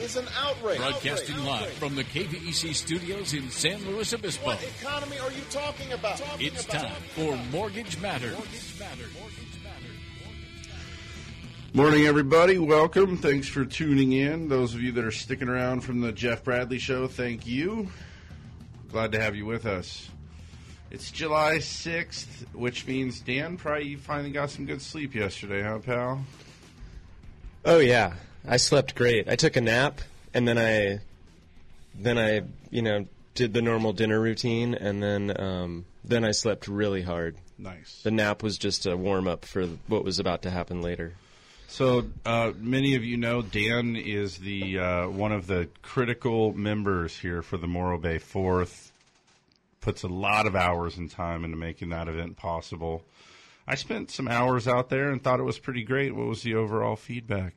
is an outrage. Broadcasting Outrage. live Outrage. from the KVEC studios in San Luis Obispo. What economy are you talking about? Talking It's about- time for Mortgage Matters. Morning, everybody. Welcome. Thanks for tuning in. Those of you that are sticking around from the Jeff Bradley Show, thank you. Glad to have you with us. It's July 6th, which means, Dan, probably you finally got some good sleep yesterday, huh, pal? Oh yeah, I slept great. I took a nap and then I, then I, you know, did the normal dinner routine and then, um, then I slept really hard. Nice. The nap was just a warm up for what was about to happen later. So, uh, many of you know Dan is the uh, one of the critical members here for the Morro Bay Fourth. Puts a lot of hours and time into making that event possible. I spent some hours out there and thought it was pretty great. What was the overall feedback?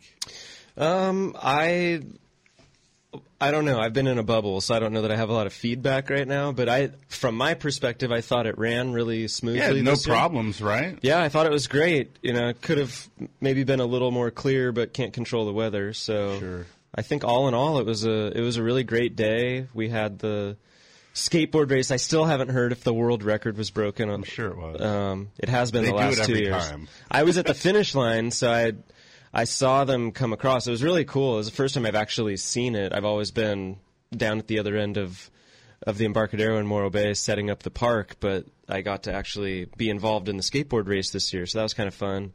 Um, I, I don't know. I've been in a bubble, so I don't know that I have a lot of feedback right now. But I, from my perspective, I thought it ran really smoothly. Yeah, no this year. problems, right? Yeah, I thought it was great. You know, could have maybe been a little more clear, but can't control the weather. So Sure. I think all in all, it was a it was a really great day. We had the skateboard race. I still haven't heard if the world record was broken. I'm sure it was. Um, it has been They the last two years. time. I was at the finish line, so I I saw them come across. It was really cool. It was the first time I've actually seen it. I've always been down at the other end of of the Embarcadero in Morro Bay setting up the park, but I got to actually be involved in the skateboard race this year, so that was kind of fun.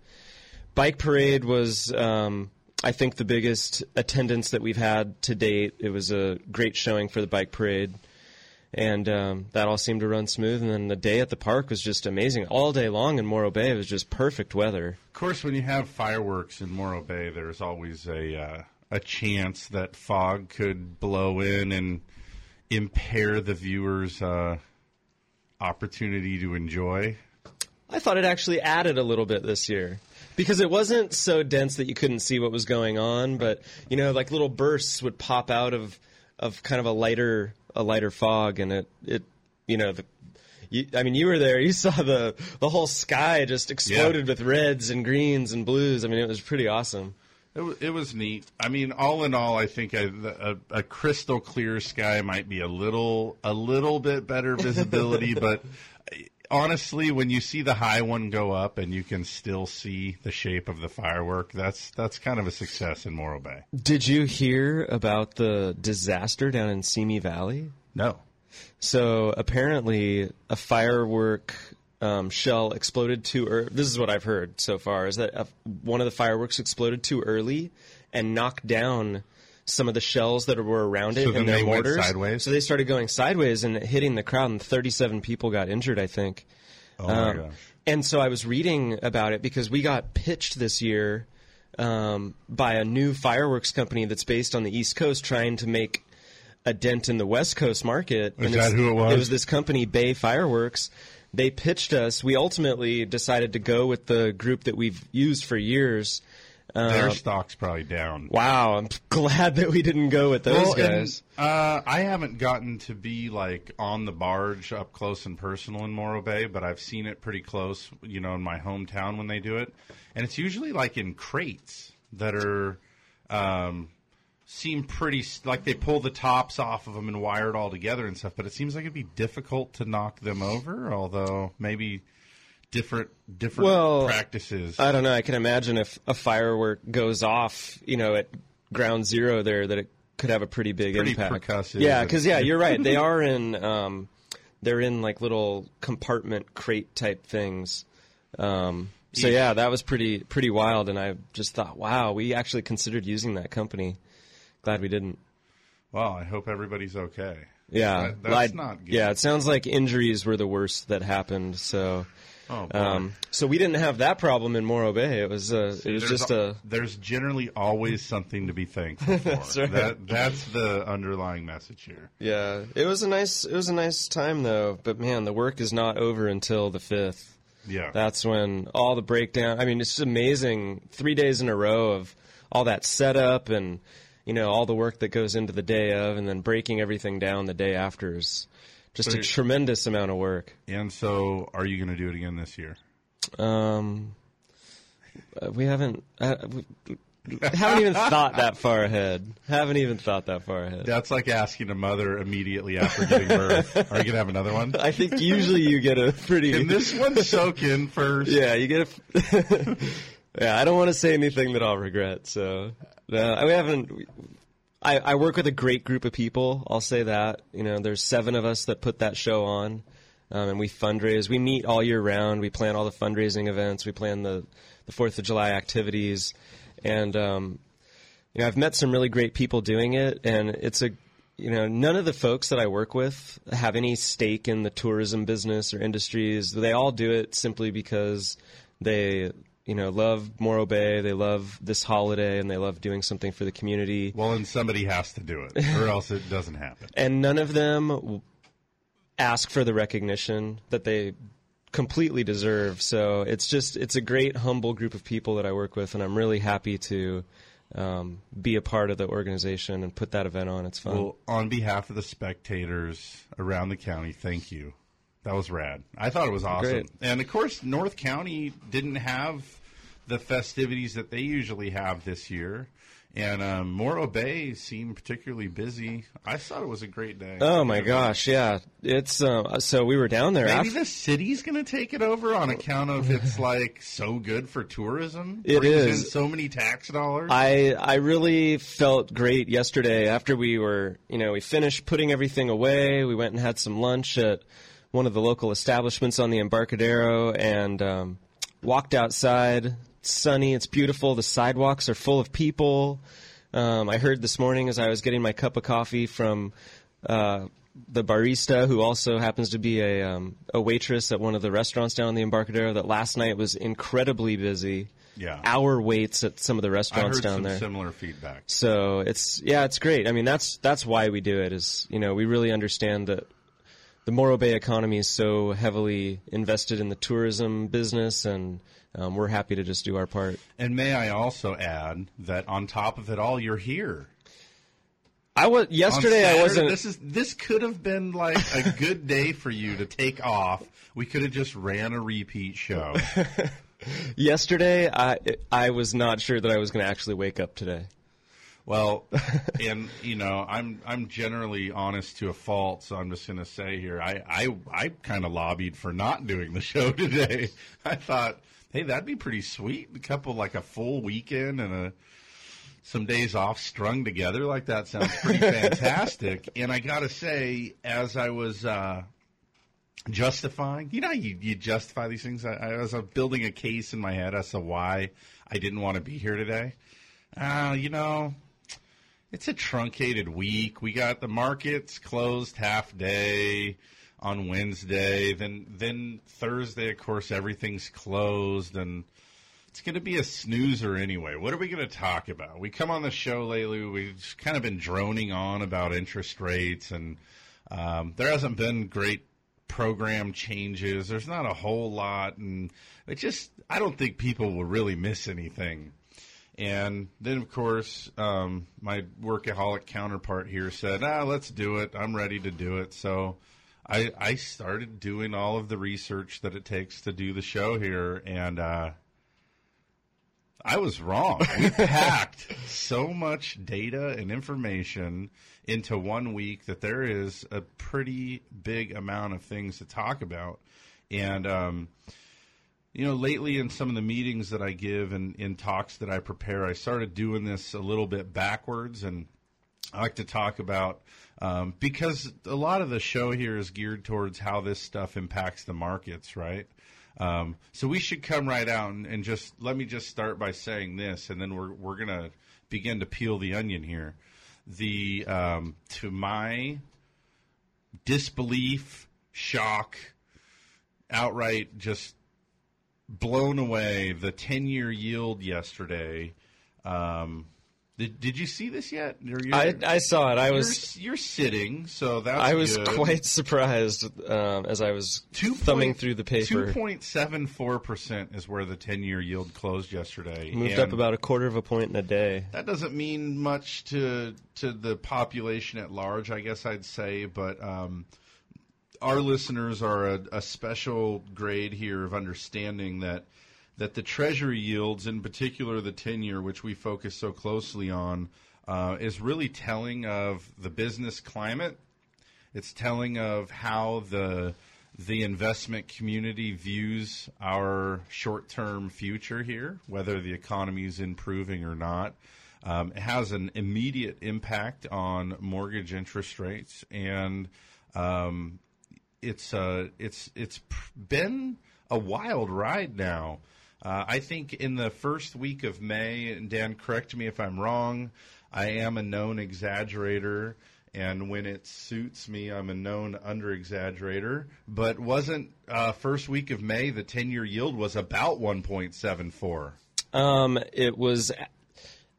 Bike parade was, um, I think, the biggest attendance that we've had to date. It was a great showing for the bike parade, and um, that all seemed to run smooth. And then the day at the park was just amazing. All day long in Morro Bay, it was just perfect weather. Of course, when you have fireworks in Morro Bay, there's always a uh, a chance that fog could blow in and impair the viewer's uh, opportunity to enjoy. I thought it actually added a little bit this year. Because it wasn't so dense that you couldn't see what was going on, but you know, like little bursts would pop out of of kind of a lighter a lighter fog, and it it you know the you, I mean, you were there. You saw the the whole sky just exploded with reds and greens and blues. I mean, it was pretty awesome. It, wa- it was neat. I mean, all in all, I think a, a, a crystal clear sky might be a little a little bit better visibility, but honestly, when you see the high one go up and you can still see the shape of the firework, that's that's kind of a success in Morro Bay. Did you hear about the disaster down in Simi Valley? No. So apparently, a firework um, shell exploded too early. This is what I've heard so far: is that uh one of the fireworks exploded too early and knocked down some of the shells that were around it So in their mortars. sideways? So they started going sideways and hitting the crowd, and 37 people got injured. I think. Oh my Um, gosh. And so I was reading about it because we got pitched this year um, by a new fireworks company that's based on the East Coast, trying to make a dent in the West Coast market. Is And that who it was? It was this company, Bay Fireworks. They pitched us. We ultimately decided to go with the group that we've used for years. Their Uh, stock's probably down. wow, I'm glad that we didn't go with those Well, and, guys. uh, I haven't gotten to be like on the barge up close and personal in Morro Bay, but I've seen it pretty close, you know, in my hometown when they do it, and it's usually like in crates that are um, seem pretty like they pull the tops off of them and wire it all together and stuff. But it seems like it'd be difficult to knock them over, although maybe different different Well, practices. I don't know. I can imagine if a firework goes off, you know, at ground zero there, that it could have a pretty big pretty impact. percussive. Yeah, because yeah, you're right. They are in, um, they're in like little compartment crate type things. Um, so yeah, that was pretty pretty wild, and I just thought, wow, we actually considered using that company. Glad we didn't. well, I hope everybody's okay. Yeah, That- that's not good. Yeah, it sounds like injuries were the worst that happened. So, Oh, um, so we didn't have that problem in Morro Bay. It was uh, it was There's just al- a there's generally always something to be thankful for. That's right. That that's the underlying message here. Yeah, it was a nice it was a nice time though, but man, the work is not over until the fifth. Yeah. That's when all the breakdown. I mean, it's just amazing. Three days in a row of all that setup and you know all the work that goes into the day of, and then breaking everything down the day after is just So a you- tremendous amount of work. And so, are you going to do it again this year? Um, we haven't. Uh, we, haven't even thought that far ahead. Haven't even thought that far ahead. That's like asking a mother immediately after giving birth, "Are you going to have another one?" I think usually you get a pretty. Can this one soak in first? Yeah, you get a. yeah, I don't want to say anything that I'll regret. So no, we haven't. I, I work with a great group of people. I'll say that. You know, there's seven of us that put that show on, um, and we fundraise. We meet all year round. We plan all the fundraising events. We plan the the Fourth of July activities, and um, you know, I've met some really great people doing it, and it's a you know, none of the folks that I work with have any stake in the tourism business or industries. They all do it simply because they, you know, love Morro Bay, they love this holiday, and they love doing something for the community. Well, and somebody has to do it, or else it doesn't happen. And none of them ask for the recognition that they completely deserve. So it's just, it's a great, humble group of people that I work with, and I'm really happy to um, be a part of the organization and put that event on. It's fun. Well, on behalf of the spectators around the county, thank you. That was rad. I thought it was awesome. Great. And of course, North County didn't have the festivities that they usually have this year. And um, Morro Bay seemed particularly busy. I thought it was a great day. Oh my gosh, yeah. It's uh, so we were down there Maybe after the city's going to take it over on account of it's like so good for tourism. It is so many tax dollars. I I really felt great yesterday after we were, you know, we finished putting everything away. We went and had some lunch at one of the local establishments on the Embarcadero and um, walked outside. It's sunny, it's beautiful. The sidewalks are full of people. Um, I heard this morning as I was getting my cup of coffee from uh, the barista, who also happens to be a um, a waitress at one of the restaurants down in the Embarcadero, that last night was incredibly busy. Yeah. hour waits at some of the I restaurants heard down some there. similar feedback. So it's yeah, it's great. I mean, that's that's why we do it. Is you know we really understand that the Morro Bay economy is so heavily invested in the tourism business, and um, we're happy to just do our part. And may I also add that on top of it all, you're here. I was yesterday. I wasn't. This is this could have been like a good day for you to take off. We could have just ran a repeat show. yesterday, I I was not sure that I was going to actually wake up today. Well, and you know, I'm I'm generally honest to a fault, so I'm just going to say here, I I, I kind of lobbied for not doing the show today. I thought, hey, that'd be pretty sweet. A couple like a full weekend and a some days off strung together like that sounds pretty fantastic. And I got to say, as I was uh, justifying, you know, you you justify these things. I, I was uh, building a case in my head as to why I didn't want to be here today. Uh, you know, it's a truncated week. We got the markets closed half day on Wednesday. Then then Thursday, of course, everything's closed and it's going to be a snoozer anyway. What are we going to talk about? We come on the show lately. We've kind of been droning on about interest rates, and um, there hasn't been great program changes. There's not a whole lot, and it just I don't think people will really miss anything. And then, of course, um, my workaholic counterpart here said, "Ah, let's do it. I'm ready to do it." So. I, I started doing all of the research that it takes to do the show here, and uh, I was wrong. We packed so much data and information into one week that there is a pretty big amount of things to talk about. And, um, you know, lately in some of the meetings that I give and in talks that I prepare, I started doing this a little bit backwards. And I like to talk about, um, because a lot of the show here is geared towards how this stuff impacts the markets, right? Um, so we should come right out and, and just let me just start by saying this, and then we're we're gonna begin to peel the onion here. The um, to my disbelief, shock, outright just blown away. The ten year yield yesterday um, Did, did you see this yet? You're, I, I saw it. I you're, was you're sitting, so that's I was good. quite surprised um, as I was Two thumbing point- through the paper. 2.74% is where the 10 year yield closed yesterday. Moved And up about a quarter of a point in a day. That doesn't mean much to to the population at large, I guess I'd say, but um, our listeners are a, a special grade here of understanding that that the Treasury yields, in particular the ten year, which we focus so closely on, uh, is really telling of the business climate. It's telling of how the the investment community views our short term future here, whether the economy is improving or not. Um, it has an immediate impact on mortgage interest rates, and um, it's uh, it's it's been a wild ride now. Uh, I think in the first week of May, and Dan, correct me if I'm wrong. I am a known exaggerator, and when it suits me, I'm a known under exaggerator. But wasn't uh, first week of May the 10 year yield was about 1.74, Um, it was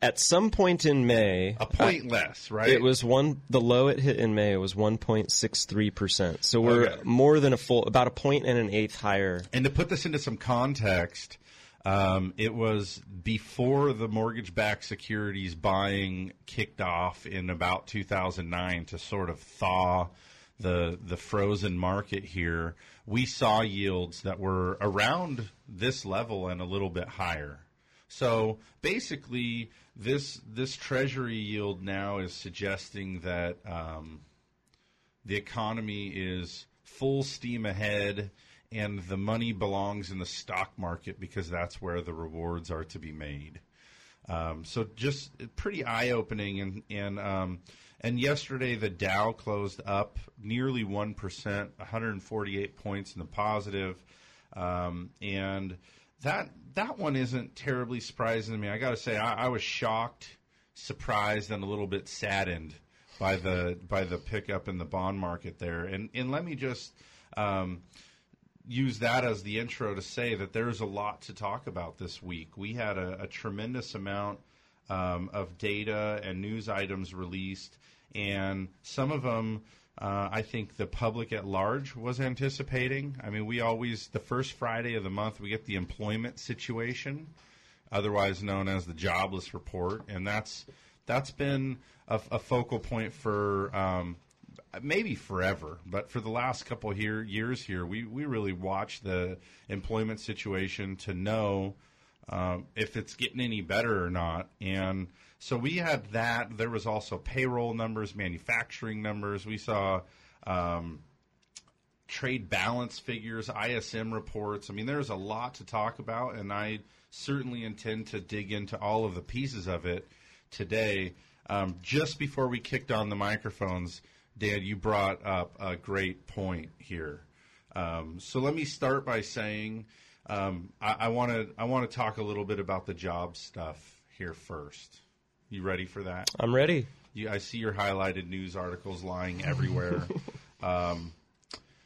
at some point in May. a point less, right? It was one. The low it hit in May was one point six three percent. So we're Okay. more than a full, about a point and an eighth higher. And to put this into some context, um, it was before the mortgage backed securities buying kicked off in about 2009 to sort of thaw the the frozen market here. We saw yields that were around this level and a little bit higher. So basically, this this treasury yield now is suggesting that um, the economy is full steam ahead and the money belongs in the stock market because that's where the rewards are to be made. Um, so just pretty eye opening and and um, and yesterday the Dow closed up nearly one percent, 148 points in the positive, um, and that that one isn't terribly surprising to me. I got to say I, I was shocked, surprised, and a little bit saddened by the by the pickup in the bond market there. And and let me just um, use that as the intro to say that there's a lot to talk about this week. We had a, a tremendous amount um, of data and news items released, and some of them. Uh, I think the public at large was anticipating. I mean, we always, the first Friday of the month, we get the employment situation, otherwise known as the jobless report, and that's that's been a, a focal point for um, maybe forever, but for the last couple here, years here, we, we really watch the employment situation to know um, if it's getting any better or not. And so we had that. There was also payroll numbers, manufacturing numbers. We saw um, trade balance figures, ISM reports. I mean, there's a lot to talk about, and I certainly intend to dig into all of the pieces of it today. Um, just before we kicked on the microphones, Dan, you brought up a great point here. Um, so let me start by saying um, I want to I want to talk a little bit about the job stuff here first. You ready for that? I'm ready. You, I see your highlighted news articles lying everywhere. um,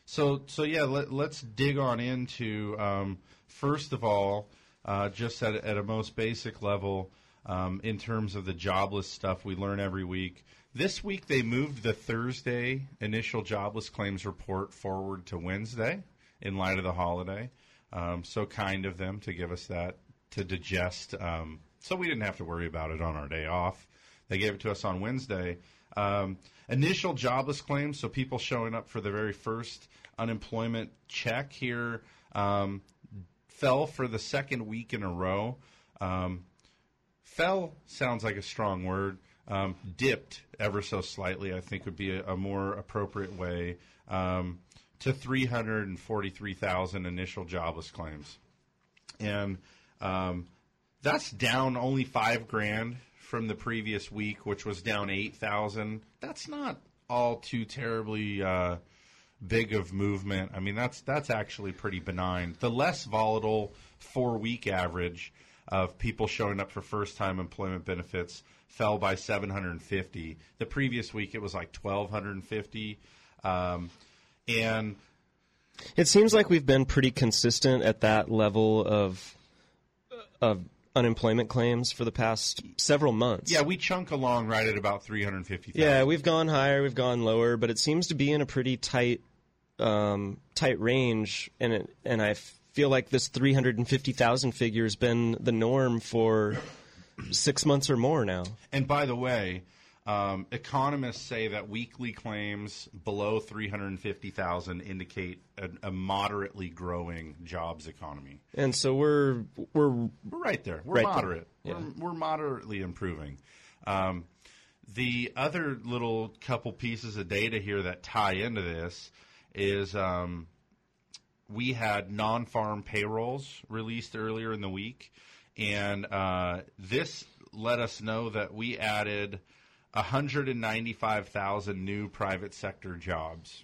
so, so yeah, let, us dig on into um, first of all, uh, just at, at a most basic level, um, in terms of the jobless stuff we learn every week. This week they moved the Thursday initial jobless claims report forward to Wednesday in light of the holiday. Um, so kind of them to give us that to digest. Um, so we didn't have to worry about it on our day off. They gave it to us on Wednesday. Um, initial jobless claims, so people showing up for the very first unemployment check here, um, fell for the second week in a row. Um, fell sounds like a strong word. Um, dipped ever so slightly, I think would be a, a more appropriate way um, to 343,000 initial jobless claims. And um, that's down only five grand from the previous week, which was down 8,000. That's not all too terribly uh, big of movement. I mean, that's that's actually pretty benign. The less volatile four week average of people showing up for first time employment benefits fell by 750. The previous week it was like 1,250. Um, and It seems like we've been pretty consistent at that level of of unemployment claims for the past several months. Yeah, we chunk along right at about 350,000. Yeah, we've gone higher, we've gone lower, but it seems to be in a pretty tight um, tight range, and it, and I feel like this 350,000 figure has been the norm for six months or more now. And by the way, um, economists say that weekly claims below 350,000 indicate a, a, moderately growing jobs economy. And so we're we're we're right there. We're right moderate. There. Yeah. We're, we're, moderately improving. Um, the other little couple pieces of data here that tie into this is um, we had non-farm payrolls released earlier in the week, and uh, this let us know that we added 195,000 new private sector jobs.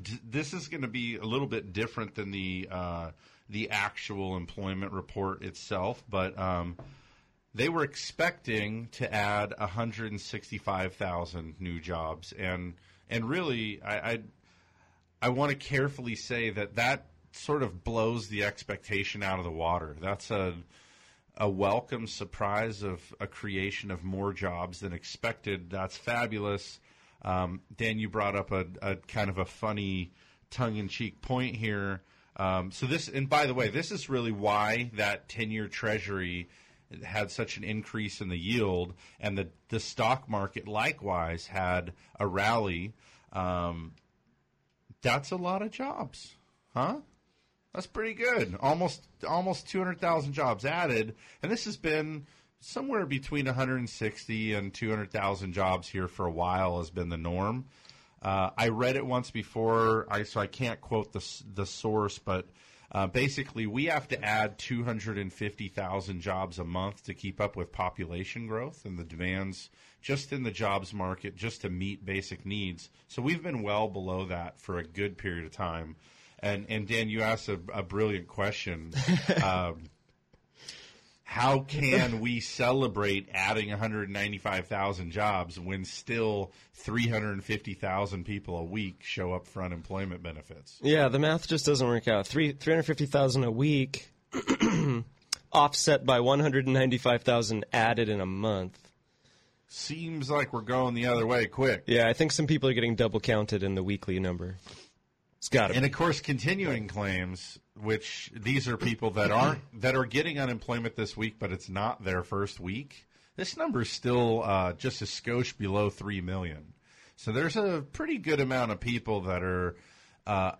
D- this is going to be a little bit different than the uh, the actual employment report itself, but um, they were expecting to add 165,000 new jobs, and and really, I, I I want to carefully say that that sort of blows the expectation out of the water. That's a a welcome surprise of a creation of more jobs than expected. That's fabulous. Um, Dan, you brought up a, a, kind of a funny tongue-in-cheek point here. Um, so this, and by the way, this is really why that ten-year Treasury had such an increase in the yield, and the the stock market likewise had a rally. Um, that's a lot of jobs, huh? That's pretty good. Almost almost 200,000 jobs added, and this has been somewhere between 160 and 200,000 jobs here for a while has been the norm. Uh, I read it once before, I, so I can't quote the the source, but uh, basically we have to add 250,000 jobs a month to keep up with population growth and the demands just in the jobs market, just to meet basic needs. So we've been well below that for a good period of time. And and Dan, you asked a, a brilliant question. um, how can we celebrate adding 195,000 jobs when still 350,000 people a week show up for unemployment benefits? Yeah, the math just doesn't work out. Three 350,000 a week offset by 195,000 added in a month seems like we're going the other way quick. Yeah, I think some people are getting double counted in the weekly number. It's got to. And of course, continuing claims, which these are people that aren't that are getting unemployment this week, but it's not their first week. This number is still uh, just a skosh below three million. So there's a pretty good amount of people that are uh,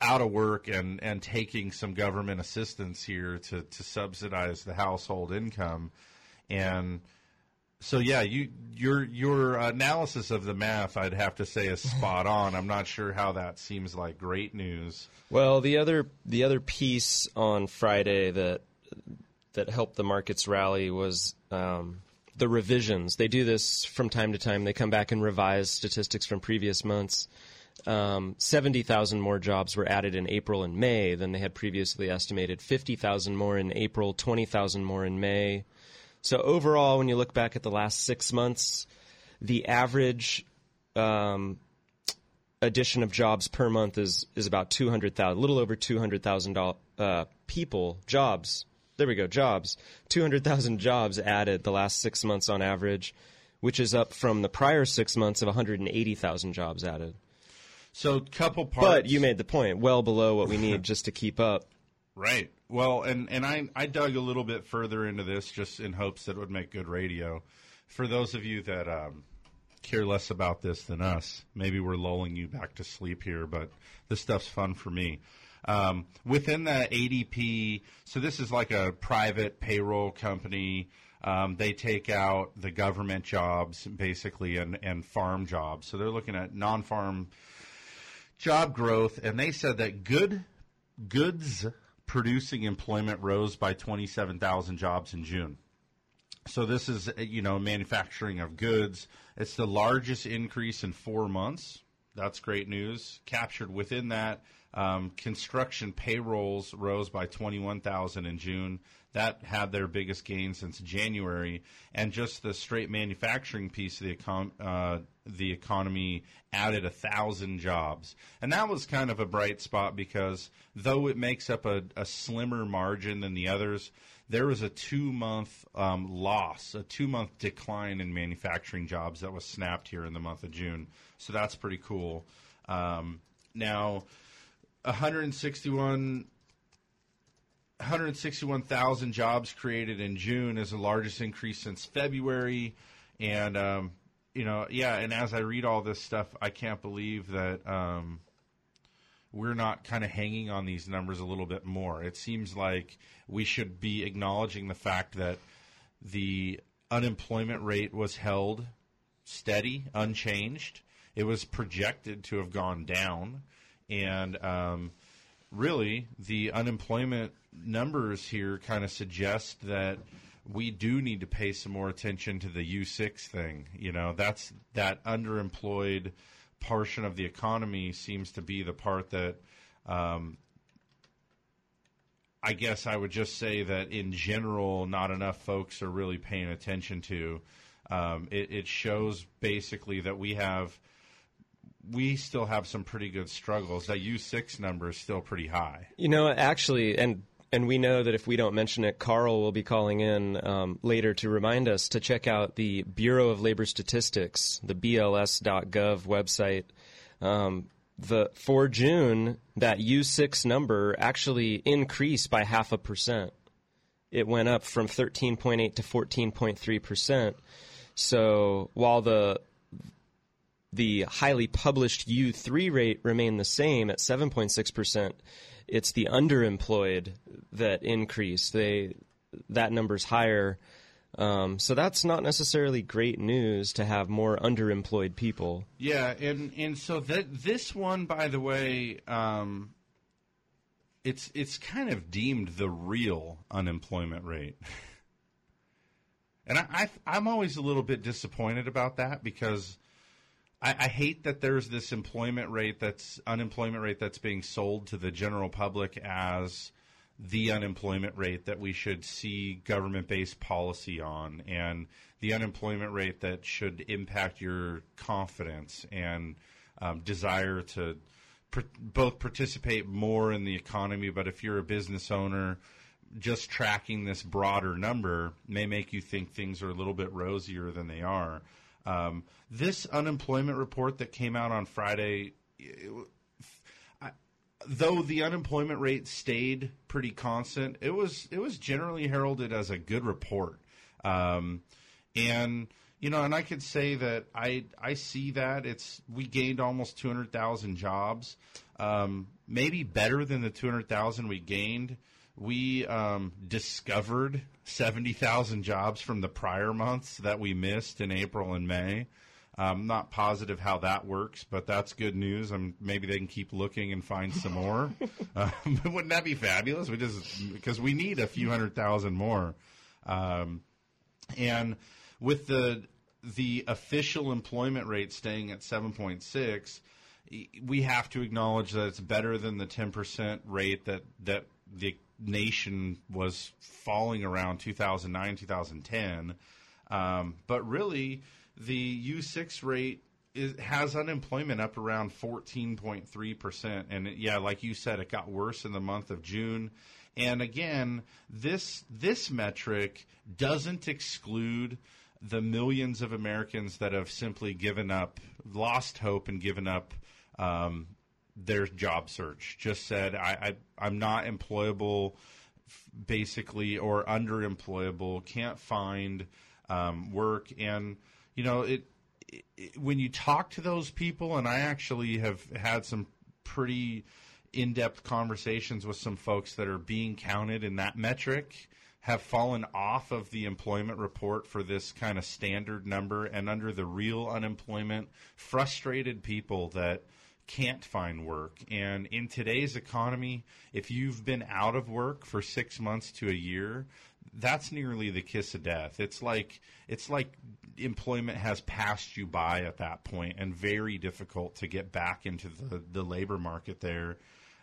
out of work and, and taking some government assistance here to, to subsidize the household income. And so yeah, you your your analysis of the math, I'd have to say, is spot on. I'm not sure how that seems like great news. Well, the other the other piece on Friday that that helped the markets rally was um, the revisions. They do this from time to time. They come back and revise statistics from previous months. Um, 70,000 more jobs were added in April and May than they had previously estimated. 50,000 more in April, 20,000 more in May. So overall, when you look back at the last six months, the average um, addition of jobs per month is is about two hundred thousand, a little over two hundred thousand uh, people jobs. There we go, jobs. Two hundred thousand jobs added the last six months on average, which is up from the prior six months of one hundred and eighty thousand jobs added. So, couple parts. But you made the point, well below what we need just to keep up. Right. Well, and and I I dug a little bit further into this just in hopes that it would make good radio. For those of you that um, care less about this than us, maybe we're lulling you back to sleep here, but this stuff's fun for me. Um, within the ADP, so this is like a private payroll company. Um, they take out the government jobs basically and, and farm jobs. So they're looking at non farm job growth, and they said that good goods producing employment rose by 27,000 jobs in June. So this is, you know, manufacturing of goods. It's the largest increase in four months. That's great news. Captured within that, Um, construction payrolls rose by 21,000 in June. That had their biggest gain since January, and just the straight manufacturing piece of the uh, the economy added a thousand jobs, and that was kind of a bright spot because though it makes up a, a slimmer margin than the others, there was a two month um, loss, a two month decline in manufacturing jobs that was snapped here in the month of June. So that's pretty cool. Um, now, 161 161,000 jobs created in June is the largest increase since February. And, um, you know, yeah, and as I read all this stuff, I can't believe that um, we're not kind of hanging on these numbers a little bit more. It seems like we should be acknowledging the fact that the unemployment rate was held steady, unchanged. It was projected to have gone down. And um, really, the unemployment numbers here kind of suggest that we do need to pay some more attention to the U6 thing. You know, that's that underemployed portion of the economy seems to be the part that um, I guess I would just say that in general, not enough folks are really paying attention to. Um, it, it shows basically that we have we still have some pretty good struggles. That U6 number is still pretty high. You know, actually, and and we know that if we don't mention it, Carl will be calling in um, later to remind us to check out the Bureau of Labor Statistics, the BLS.gov website. Um, the for June, that U6 number actually increased by half a percent. It went up from 13.8 to 14.3 percent. So while the the highly published U3 rate remained the same at 7.6%. It's the underemployed that increased. They that number's higher. Um, so that's not necessarily great news to have more underemployed people. Yeah, and and so that this one, by the way, um, it's it's kind of deemed the real unemployment rate. and I, I I'm always a little bit disappointed about that because I, I, hate that there's this employment rate that's unemployment rate that's being sold to the general public as the unemployment rate that we should see government based policy on and the unemployment rate that should impact your confidence and um, desire to pr- both participate more in the economy, but if you're a business owner, just tracking this broader number may make you think things are a little bit rosier than they are. Um, this unemployment report that came out on Friday, it, I, though the unemployment rate stayed pretty constant, it was it was generally heralded as a good report. Um, and you know, and I could say that I I see that it's we gained almost two hundred thousand jobs, um, maybe better than the two hundred thousand we gained we um, discovered 70,000 jobs from the prior months that we missed in April and May. I'm not positive how that works, but that's good news. Um, maybe they can keep looking and find some more. um, wouldn't that be fabulous? We just because we need a few hundred thousand more. Um, and with the the official employment rate staying at 7.6, we have to acknowledge that it's better than the 10% rate that that the nation was falling around 2009, 2010. Um, but really, the U6 rate is, has unemployment up around 14.3%. And it, yeah, like you said, it got worse in the month of June. And again, this this metric doesn't exclude the millions of Americans that have simply given up, lost hope, and given up um, their job search. Just said, I, I I'm not employable, basically, or underemployable. Can't find um, work, and you know it, it. When you talk to those people, and I actually have had some pretty in-depth conversations with some folks that are being counted in that metric have fallen off of the employment report for this kind of standard number and under the real unemployment frustrated people that can't find work. And in today's economy, if you've been out of work for six months to a year, that's nearly the kiss of death. It's like it's like employment has passed you by at that point, and very difficult to get back into the the labor market there.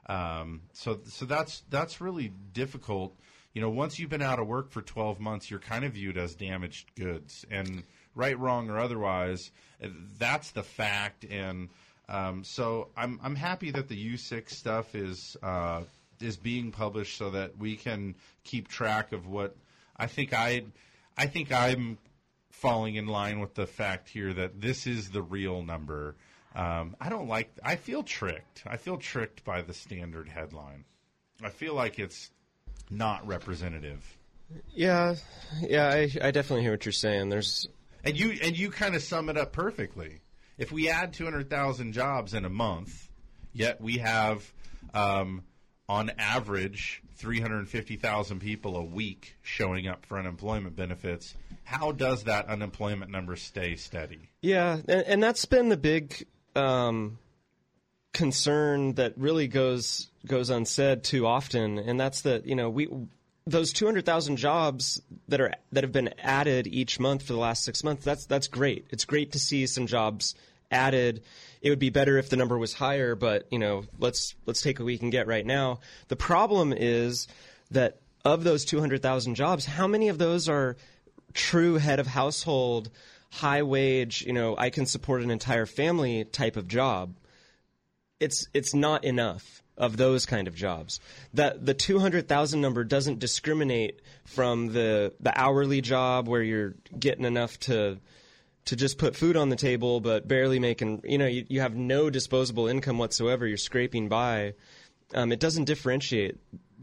Um, so so that's that's really difficult. You know, once you've been out of work for 12 months, you're kind of viewed as damaged goods, and right, wrong, or otherwise, that's the fact. And um, so I'm I'm happy that the U6 stuff is uh, is being published so that we can keep track of what I think I I think I'm falling in line with the fact here that this is the real number. Um, I don't like. I feel tricked. I feel tricked by the standard headline. I feel like it's not representative. Yeah, yeah, I, I definitely hear what you're saying. There's And you and you kind of sum it up perfectly. If we add 200,000 jobs in a month, yet we have um, on average 350,000 people a week showing up for unemployment benefits, how does that unemployment number stay steady? Yeah, and, and that's been the big um, concern that really goes goes unsaid too often, and that's that you know we those two hundred thousand jobs that are that have been added each month for the last six months. That's that's great. It's great to see some jobs added. It would be better if the number was higher, but you know let's let's take what we can get right now. The problem is that of those two hundred thousand jobs, how many of those are true head of household, high wage, you know, I can support an entire family type of job. It's it's not enough of those kind of jobs. That the 200,000 number doesn't discriminate from the the hourly job where you're getting enough to to just put food on the table but barely making, you know, you, you have no disposable income whatsoever, you're scraping by. Um, it doesn't differentiate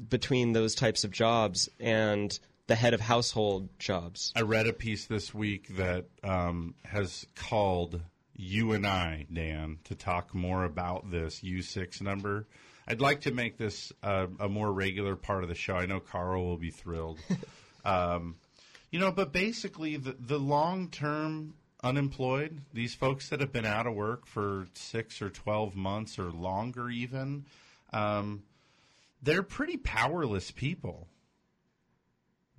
between those types of jobs and the head of household jobs. I read a piece this week that um, has called you and I, Dan, to talk more about this U6 number. I'd like to make this uh, a more regular part of the show. I know Carl will be thrilled. um, you know, but basically, the, the long term unemployed, these folks that have been out of work for six or 12 months or longer, even, um, they're pretty powerless people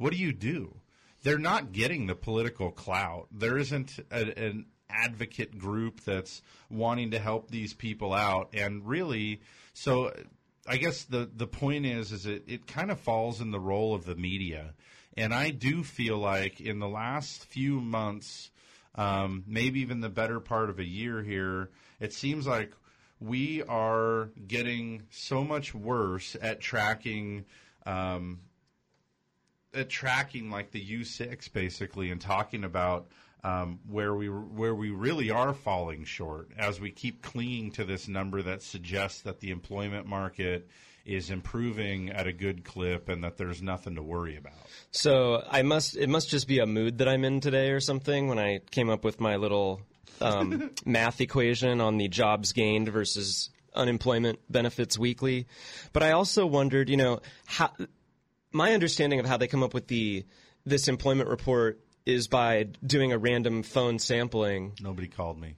what do you do? They're not getting the political clout. There isn't a, an advocate group that's wanting to help these people out. And really, so I guess the, the point is, is it, it kind of falls in the role of the media. And I do feel like in the last few months, um, maybe even the better part of a year here, it seems like we are getting so much worse at tracking um, at tracking like the U6 basically and talking about um, where we where we really are falling short as we keep clinging to this number that suggests that the employment market is improving at a good clip and that there's nothing to worry about. So I must it must just be a mood that I'm in today or something when I came up with my little um, math equation on the jobs gained versus unemployment benefits weekly. But I also wondered, you know, how my understanding of how they come up with the this employment report is by doing a random phone sampling. Nobody called me.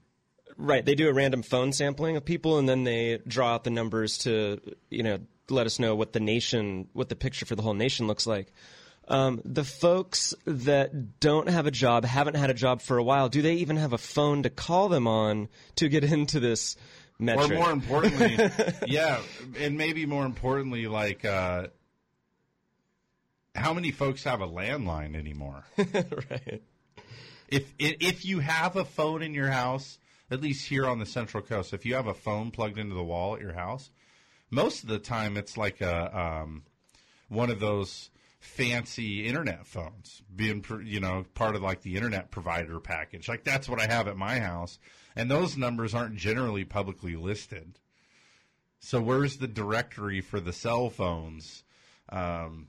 Right, they do a random phone sampling of people, and then they draw out the numbers to you know let us know what the nation, what the picture for the whole nation looks like. Um, the folks that don't have a job, haven't had a job for a while, do they even have a phone to call them on to get into this metric? Or more importantly, yeah, and maybe more importantly, like. Uh, how many folks have a landline anymore? right. If if you have a phone in your house, at least here on the Central Coast, if you have a phone plugged into the wall at your house, most of the time it's like a um, one of those fancy internet phones, being you know part of like the internet provider package. Like that's what I have at my house, and those numbers aren't generally publicly listed. So where's the directory for the cell phones? Um,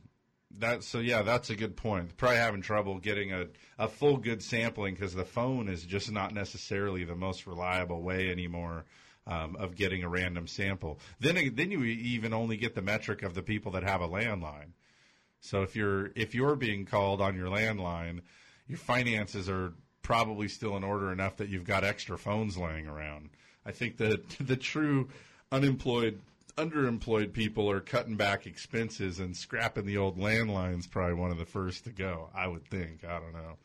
that so yeah, that's a good point. Probably having trouble getting a, a full good sampling because the phone is just not necessarily the most reliable way anymore um, of getting a random sample. Then then you even only get the metric of the people that have a landline. So if you're if you're being called on your landline, your finances are probably still in order enough that you've got extra phones laying around. I think that the true unemployed underemployed people are cutting back expenses and scrapping the old landlines probably one of the first to go i would think i don't know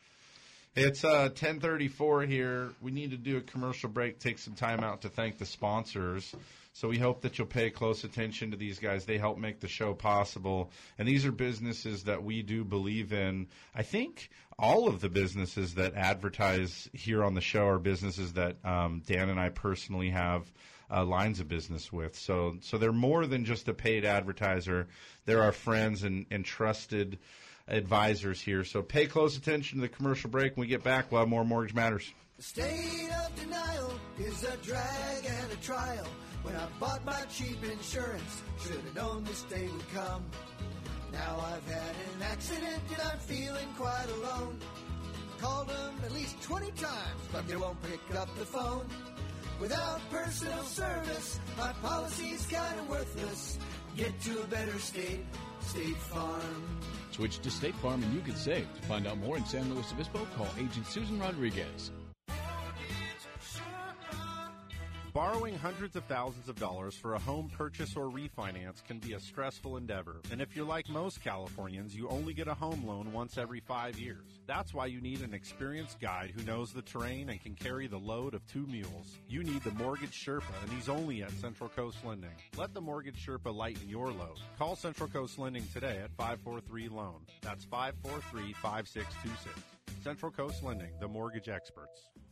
it's uh, 1034 here we need to do a commercial break take some time out to thank the sponsors So we hope that you'll pay close attention to these guys. They help make the show possible. And these are businesses that we do believe in. I think all of the businesses that advertise here on the show are businesses that um, Dan and I personally have uh, lines of business with. So, so they're more than just a paid advertiser. They're our friends and, and trusted advisors here. So pay close attention to the commercial break. When we get back, we'll have more Mortgage Matters. The state of denial is a drag and a trial. When I bought my cheap insurance, should have known this day would come. Now I've had an accident and I'm feeling quite alone. Called them at least 20 times, but they won't pick up the phone. Without personal service, my policy's kinda worthless. Get to a better state, State Farm. Switch to State Farm and you can save. To find out more in San Luis Obispo, call Agent Susan Rodriguez. Borrowing hundreds of thousands of dollars for a home purchase or refinance can be a stressful endeavor. And if you're like most Californians, you only get a home loan once every five years. That's why you need an experienced guide who knows the terrain and can carry the load of two mules. You need the Mortgage Sherpa, and he's only at Central Coast Lending. Let the Mortgage Sherpa lighten your load. Call Central Coast Lending today at 543 Loan. That's 543 5626. Central Coast Lending, the mortgage experts.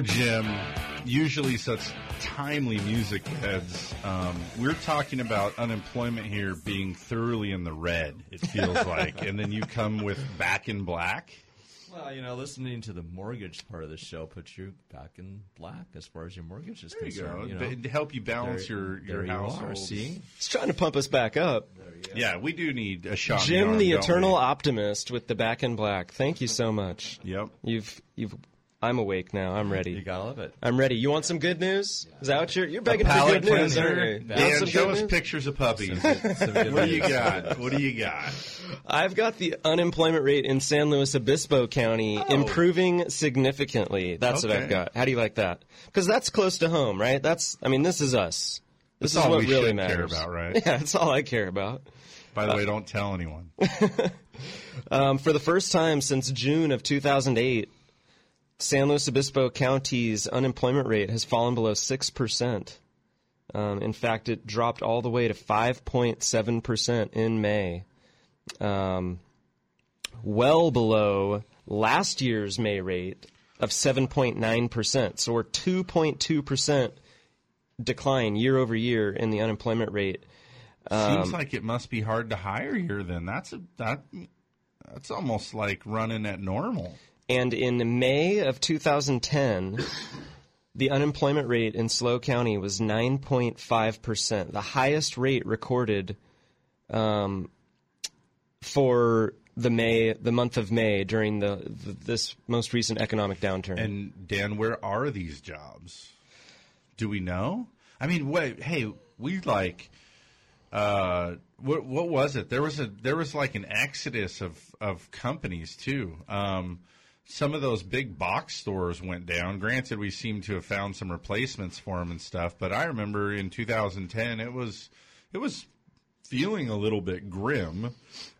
Jim, usually such timely music heads. Um, we're talking about unemployment here being thoroughly in the red, it feels like. and then you come with Back in Black. Well, you know, listening to the mortgage part of the show puts you back in black as far as your mortgage is There you concerned. go. You know? To help you balance There- your, your there you are, see? He's trying to pump us back up. Yeah, we do need a shot. in Jim, arm, the don't eternal we? optimist with the back in black. Thank you so much. Yep. You've you've. I'm awake now. I'm ready. You gotta love it. I'm ready. You want some good news? Is that what you're? You're begging for good news, aren't you? Want Dan, some show good us news? pictures of puppies. What do you got? What do you got? I've got the unemployment rate in San Luis Obispo County improving significantly. That's what Oh. I've got. How do you like that? Because that's close to home, right? That's. I mean, this is us. This That's is all what we really should care matters. about, right? Yeah, that's all I care about. By the way, don't tell anyone. Um, for the first time since June of 2008, San Luis Obispo County's unemployment rate has fallen below 6%. Um, in fact, it dropped all the way to 5.7% in May. Um, well below last year's May rate of 7.9%. So we're 2.2% decline year over year in the unemployment rate. Um, Seems like it must be hard to hire here. Then that's a that that's almost like running at normal. And in May of 2010, the unemployment rate in SLO County was 9.5%, the highest rate recorded um, for the May, the month of May during the, the this most recent economic downturn. And Dan, where are these jobs? Do we know? I mean, wait, hey, we like, uh, what, what was it? There was a there was like an exodus of of companies too. Um, some of those big box stores went down. Granted, we seem to have found some replacements for them and stuff. But I remember in 2010, it was it was feeling a little bit grim.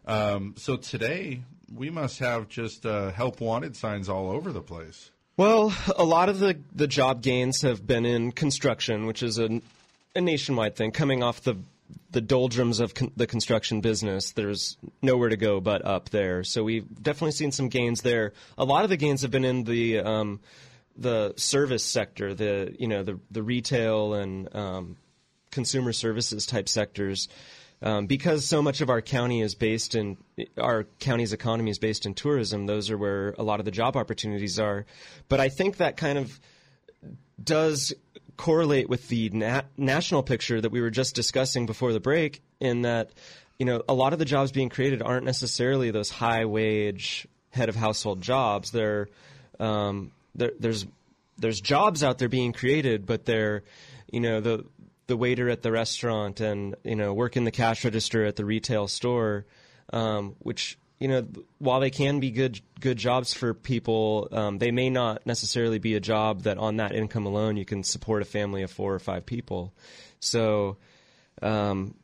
Um, so today we must have just uh, help wanted signs all over the place. Well, a lot of the, the job gains have been in construction, which is a, a nationwide thing. Coming off the the doldrums of con- the construction business, there's nowhere to go but up there. So we've definitely seen some gains there. A lot of the gains have been in the um, the service sector, the you know the the retail and um, consumer services type sectors. Um, because so much of our county is based in our county's economy is based in tourism. Those are where a lot of the job opportunities are. But I think that kind of does correlate with the na- national picture that we were just discussing before the break. In that, you know, a lot of the jobs being created aren't necessarily those high wage head of household jobs. They're um, there, there's there's jobs out there being created, but they're you know the the waiter at the restaurant and you know working the cash register at the retail store, um, which you know while they can be good good jobs for people, um, they may not necessarily be a job that on that income alone you can support a family of four or five people. So. Um,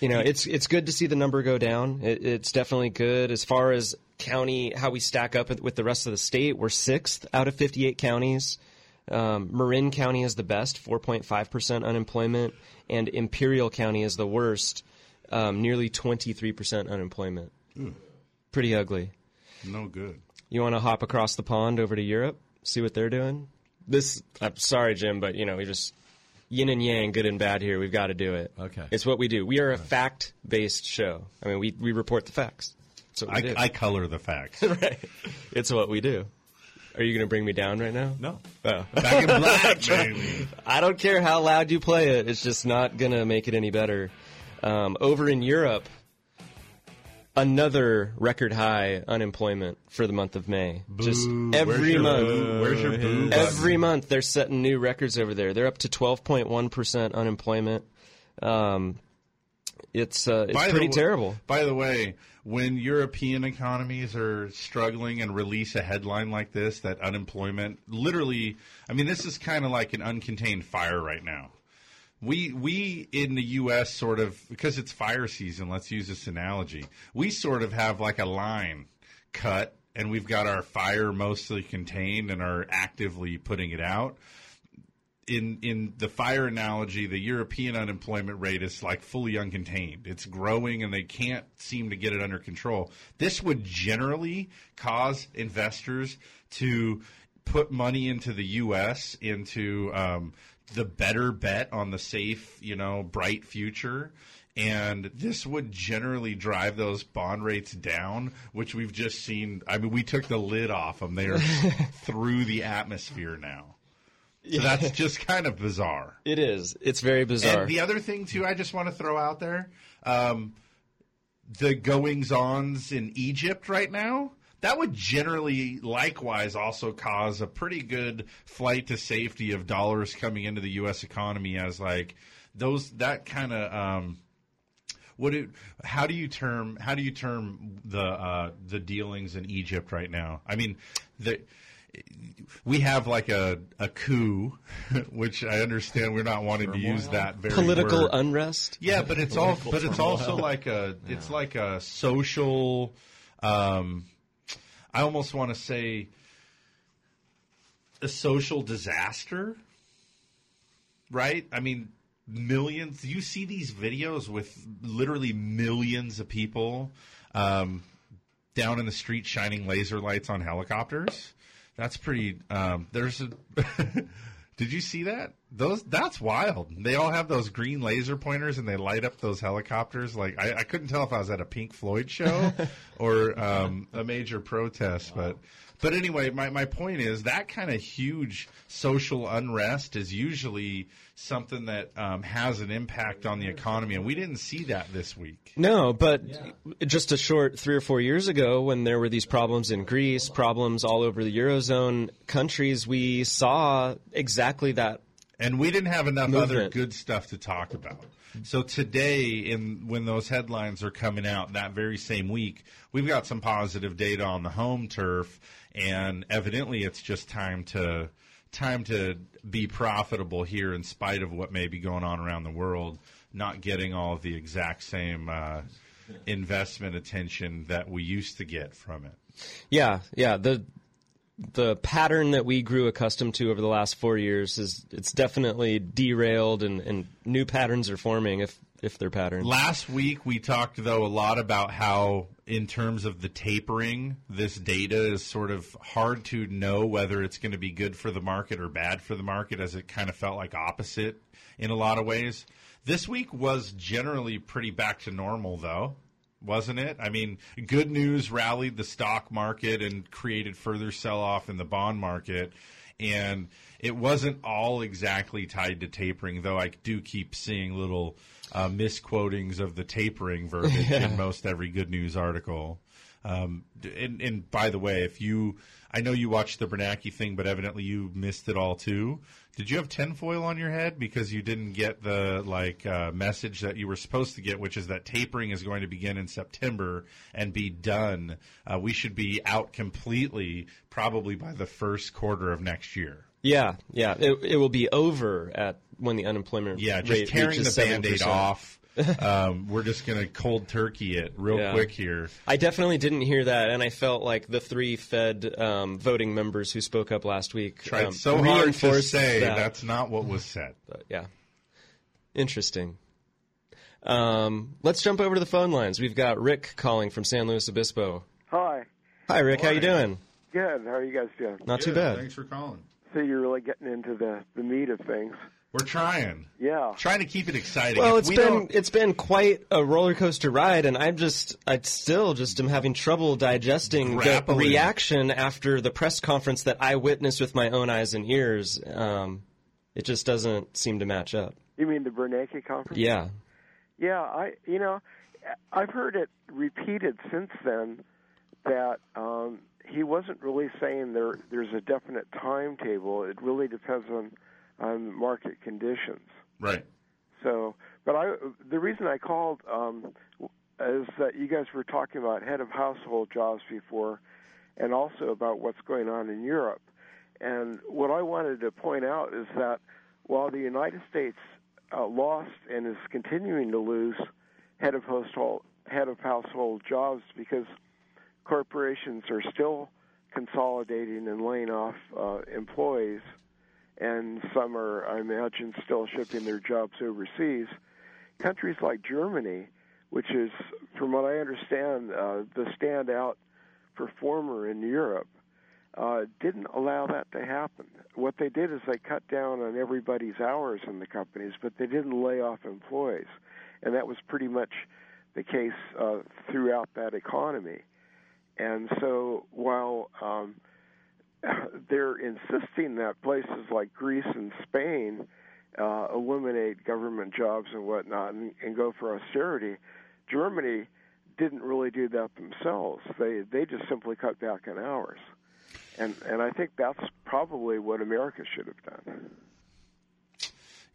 you know, it's it's good to see the number go down. It, it's definitely good as far as county how we stack up with the rest of the state. We're sixth out of 58 counties. Um, Marin County is the best, 4.5% unemployment, and Imperial County is the worst, um, nearly 23% unemployment. Ooh. Pretty ugly. No good. You want to hop across the pond over to Europe, see what they're doing? This, I'm sorry, Jim, but you know we just yin and yang, good and bad here. We've got to do it. Okay. It's what we do. We are a fact based show. I mean, we, we report the facts. That's what we I, do. I color the facts. right. It's what we do. Are you going to bring me down right now? No. Oh. Back in black, baby. I don't care how loud you play it. It's just not going to make it any better. Um, over in Europe, another record high unemployment for the month of May. just every Where's month. boo? Where's your boo? Every month they're setting new records over there. They're up to 12.1% unemployment. Um, it's uh, it's By pretty terrible. By the way, when European economies are struggling and release a headline like this, that unemployment literally, I mean, this is kind of like an uncontained fire right now. We we in the U.S. sort of because it's fire season. Let's use this analogy. We sort of have like a line cut, and we've got our fire mostly contained and are actively putting it out in in the fire analogy, the European unemployment rate is like fully uncontained. It's growing, and they can't seem to get it under control. This would generally cause investors to put money into the U.S. into um, the better bet on the safe, you know, bright future. And this would generally drive those bond rates down, which we've just seen. I mean, we took the lid off them. They are through the atmosphere now. So that's just kind of bizarre. It is. It's very bizarre. And the other thing too, I just want to throw out there, um, the goings ons in Egypt right now. That would generally, likewise, also cause a pretty good flight to safety of dollars coming into the U.S. economy as like those that kind of. Um, what it, how do you term how do you term the uh, the dealings in Egypt right now? I mean, the we have like a a coup, which I understand we're not wanting to use that very Political word. unrest. Yeah, but it's all but it's turmoil. also like a it's like a social. Um, I almost want to say a social disaster, right? I mean, millions. You see these videos with literally millions of people um, down in the street shining laser lights on helicopters. That's pretty. Um, there's a. Did you see that? Those that's wild. They all have those green laser pointers and they light up those helicopters. Like I, I couldn't tell if I was at a Pink Floyd show or um, a major protest, but but anyway, my, my point is that kind of huge social unrest is usually something that um, has an impact on the economy, and we didn't see that this week. No, but just a short three or four years ago, when there were these problems in Greece, problems all over the eurozone countries, we saw exactly that. And we didn't have enough other good stuff to talk about. So today, in when those headlines are coming out that very same week, we've got some positive data on the home turf, and evidently, it's just time to time to be profitable here, in spite of what may be going on around the world. Not getting all the exact same uh, investment attention that we used to get from it. Yeah, yeah. The the pattern that we grew accustomed to over the last four years is it's definitely derailed, and, and new patterns are forming if if they're patterns. Last week we talked though a lot about how in terms of the tapering, this data is sort of hard to know whether it's going to be good for the market or bad for the market as it kind of felt like opposite in a lot of ways. This week was generally pretty back to normal though. Wasn't it? I mean, good news rallied the stock market and created further sell off in the bond market and it wasn't all exactly tied to tapering, though I do keep seeing little uh, misquotings of the tapering verbiage Yeah. in most every good news article. Um, and, and by the way, if you, I know you watched the Bernanke thing, but evidently you missed it all too. Did you have tinfoil on your head because you didn't get the like uh, message that you were supposed to get, which is that tapering is going to begin in September and be done? Uh, we should be out completely probably by the first quarter of next year. Yeah, yeah. It, it will be over at when the unemployment Yeah, rate just tearing reaches the band-aid 7%. off. um, we're just going to cold turkey it real Yeah. quick here. I definitely didn't hear that, and I felt like the three Fed um, voting members who spoke up last week Tried um, so hard to say that. that's not what was said. But, yeah, interesting. Um, let's jump over to the phone lines. We've got Rick calling from San Luis Obispo. Hi. Hi, Rick. How you doing? Good. How are you guys doing? Not too bad. Thanks for calling. So you're really getting into the the meat of things. We're trying. Yeah. Trying to keep it exciting. Well, If it's we been don't- it's been quite a roller coaster ride, and I'm just I still just am having trouble digesting the reaction after the press conference that I witnessed with my own eyes and ears. Um, it just doesn't seem to match up. You mean the Bernanke conference? Yeah, Yeah, I you know, I've heard it repeated since then that um, he wasn't really saying there there's a definite timetable. It really depends on on market conditions. right. So, but I the reason I called um, is that you guys were talking about head of household jobs before, and also about what's going on in Europe. And what I wanted to point out is that while the United States uh, lost and is continuing to lose head of household head of household jobs because corporations are still consolidating and laying off uh, employees, and some are, I imagine, still shipping their jobs overseas. Countries like Germany, which is, from what I understand, uh, the standout performer in Europe, uh, didn't allow that to happen. What they did is they cut down on everybody's hours in the companies, but they didn't lay off employees, and that was pretty much the case uh, throughout that economy. And so, while um, they're insisting that places like Greece and Spain uh, eliminate government jobs and whatnot and, and go for austerity, Germany didn't really do that themselves. They they just simply cut back on hours, and and I think that's probably what America should have done.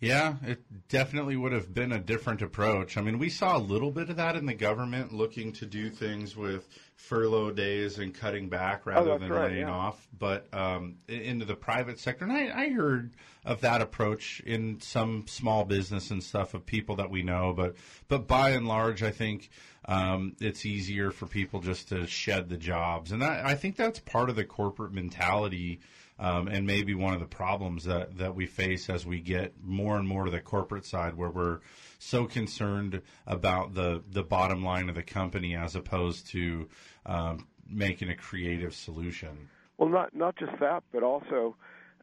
Yeah, it definitely would have been a different approach. I mean, we saw a little bit of that in the government looking to do things with furlough days and cutting back rather that's than right, laying yeah. off. But um, into the private sector, and I, I heard of that approach in some small business and stuff of people that we know. But but by and large, I think um, it's easier for people just to shed the jobs, and that, I think that's part of the corporate mentality um, and maybe one of the problems that, that we face as we get more and more to the corporate side, where we're so concerned about the the bottom line of the company as opposed to um, making a creative solution. Well, not not just that, but also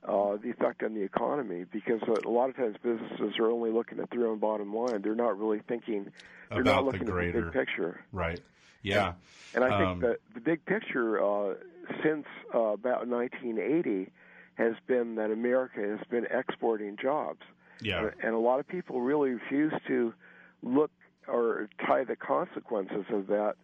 uh, the effect on the economy. Because a lot of times businesses are only looking at their own bottom line. They're not really thinking. They're About not the looking at the greater- big picture. Right. Yeah. And I think Um, that the big picture uh, since uh, about 1980 has been that America has been exporting jobs. Yeah. And, a lot of people really refuse to look or tie the consequences of that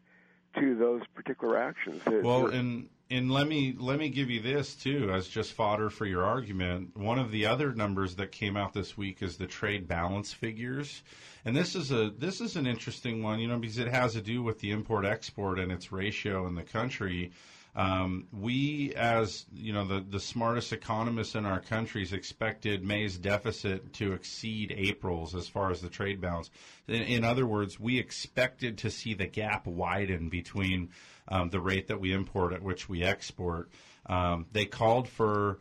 to those particular actions. It- Well, and and let me let me give you this too as just fodder for your argument. One of the other numbers that came out this week is the trade balance figures, and this is a this is an interesting one, you know, because it has to do with the import export and its ratio in the country. Um, we, as you know, the the smartest economists in our countries expected May's deficit to exceed April's as far as the trade balance. In, in other words, we expected to see the gap widen between um, the rate that we import at which we export. Um, they called for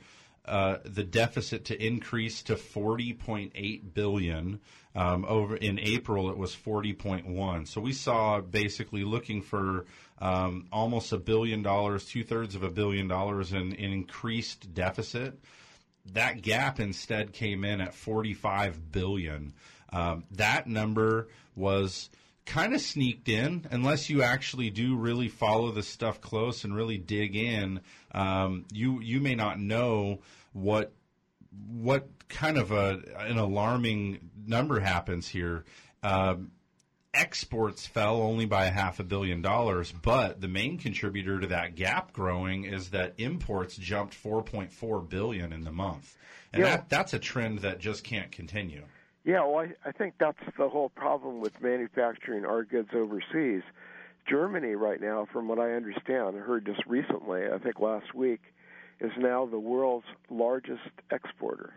uh, the deficit to increase to 40.8 billion. Um, over in April, it was 40.1. So we saw basically looking for um, almost a billion dollars, two thirds of a billion dollars in, in increased deficit. That gap instead came in at 45 billion. Um, that number was kind of sneaked in unless you actually do really follow the stuff close and really dig in. Um, you you may not know what what kind of a an alarming number happens here. Um, exports fell only by a half a billion dollars, but the main contributor to that gap growing is that imports jumped 4.4 billion in the month, and Yeah. that that's a trend that just can't continue. Yeah, well, I, I think that's the whole problem with manufacturing our goods overseas. Germany, right now, from what I understand, I heard just recently, I think last week, is now the world's largest exporter,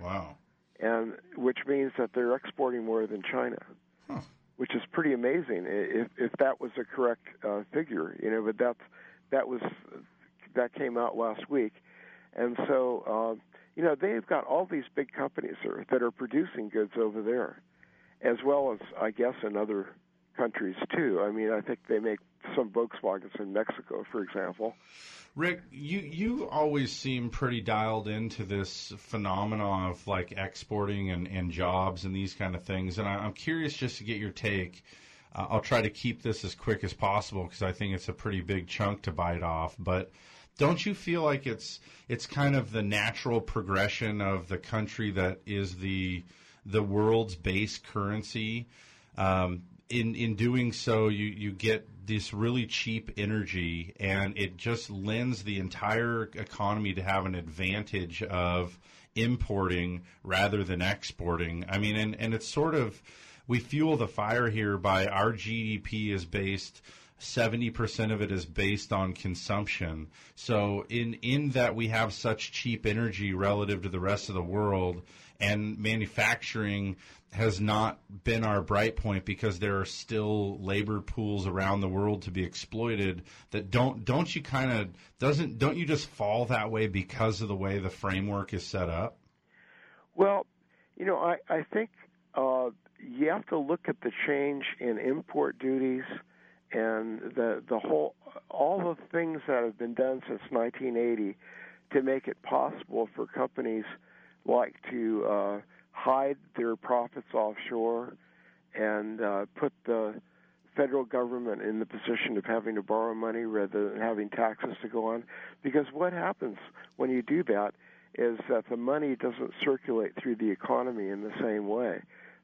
Wow. and which means that they're exporting more than China, which is pretty amazing if if that was a correct uh, figure, you know. But that's that was that came out last week, and so uh, you know they've got all these big companies there that are producing goods over there, as well as I guess in other countries too. I mean, I think they make some Volkswagens in Mexico, for example. Rick, you you always seem pretty dialed into this phenomenon of like exporting and, and jobs and these kind of things, and I, I'm curious just to get your take. Uh, I'll try to keep this as quick as possible because I think it's a pretty big chunk to bite off. But don't you feel like it's it's kind of the natural progression of the country that is the the world's base currency? Um, in in doing so, you you get this really cheap energy, and it just lends the entire economy to have an advantage of importing rather than exporting. I mean, and and it's sort of we fuel the fire here by our GDP is based. 70% of it is based on consumption. So in in that we have such cheap energy relative to the rest of the world and manufacturing has not been our bright point because there are still labor pools around the world to be exploited that don't don't you kind of doesn't don't you just fall that way because of the way the framework is set up? Well, you know, I I think uh, you have to look at the change in import duties and the the whole all the things that have been done since 1980 to make it possible for companies like to uh, hide their profits offshore and uh, put the federal government in the position of having to borrow money rather than having taxes to go on. Because what happens when you do that is that the money doesn't circulate through the economy in the same way.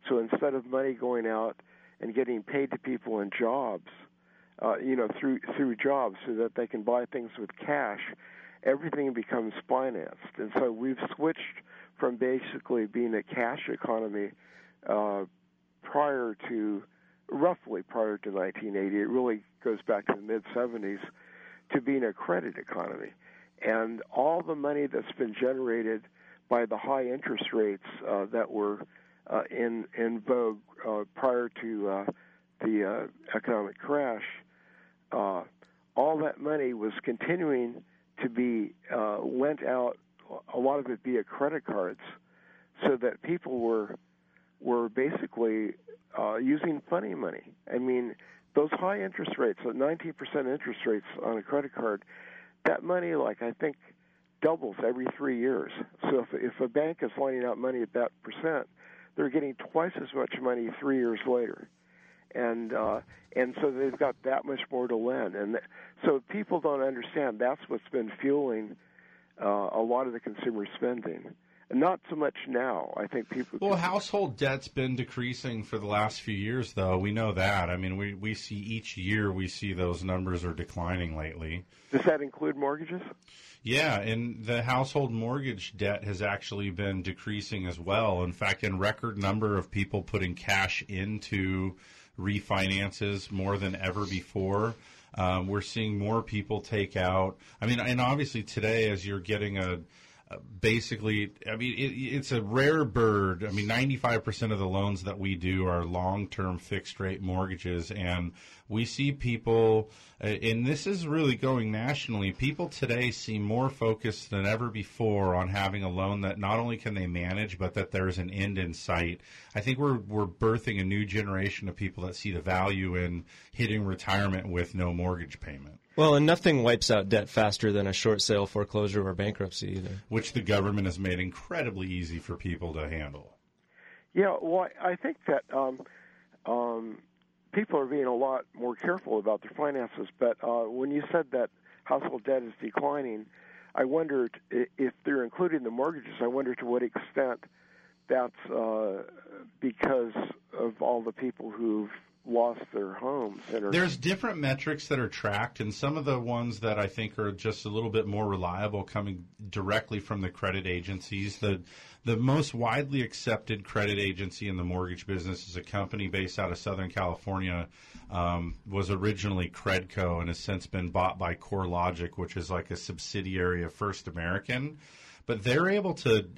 So instead of money going out and getting paid to people in jobs, uh, you know, through through jobs, so that they can buy things with cash, everything becomes financed, and so we've switched from basically being a cash economy uh, prior to roughly prior to 1980. It really goes back to the mid 70s to being a credit economy, and all the money that's been generated by the high interest rates uh, that were uh, in in vogue uh, prior to uh, the uh, economic crash, uh, all that money was continuing to be uh, lent out, a lot of it via credit cards, so that people were were basically uh, using funny money. I mean, those high interest rates, so 19% interest rates on a credit card, that money, like I think, doubles every three years. So if if a bank is lending out money at that percent, they're getting twice as much money three years later, and uh, and so they've got that much more to lend. And th- so people don't understand that's what's been fueling uh, a lot of the consumer spending. And not so much now. I think people. Well, household debt's been decreasing for the last few years, though. We know that. I mean, we, we see each year we see those numbers are declining lately. Does that include mortgages? Yeah, and the household mortgage debt has actually been decreasing as well. In fact, in record number of people putting cash into refinances more than ever before. Um, we're seeing more people take out. I mean, and obviously today, as you're getting a basically, I mean, it, it's a rare bird. I mean, 95% of the loans that we do are long term fixed rate mortgages. And we see people, uh, and this is really going nationally, people today seem more focused than ever before on having a loan that not only can they manage, but that there's an end in sight. I think we're, we're birthing a new generation of people that see the value in hitting retirement with no mortgage payment. Well, and nothing wipes out debt faster than a short sale foreclosure or bankruptcy either. Which the government has made incredibly easy for people to handle. Yeah, well, I think that um, um, people are being a lot more careful about their finances. But uh, when you said that household debt is declining, I wondered if they're including the mortgages. I wonder to what extent that's uh, because of all the people who've lost their homes. There's different metrics that are tracked, and some of the ones that I think are just a little bit more reliable coming directly from the credit agencies. The the most widely accepted credit agency in the mortgage business is a company based out of Southern California. Um, was originally Credco and has since been bought by CoreLogic, which is like a subsidiary of First American. But they're able to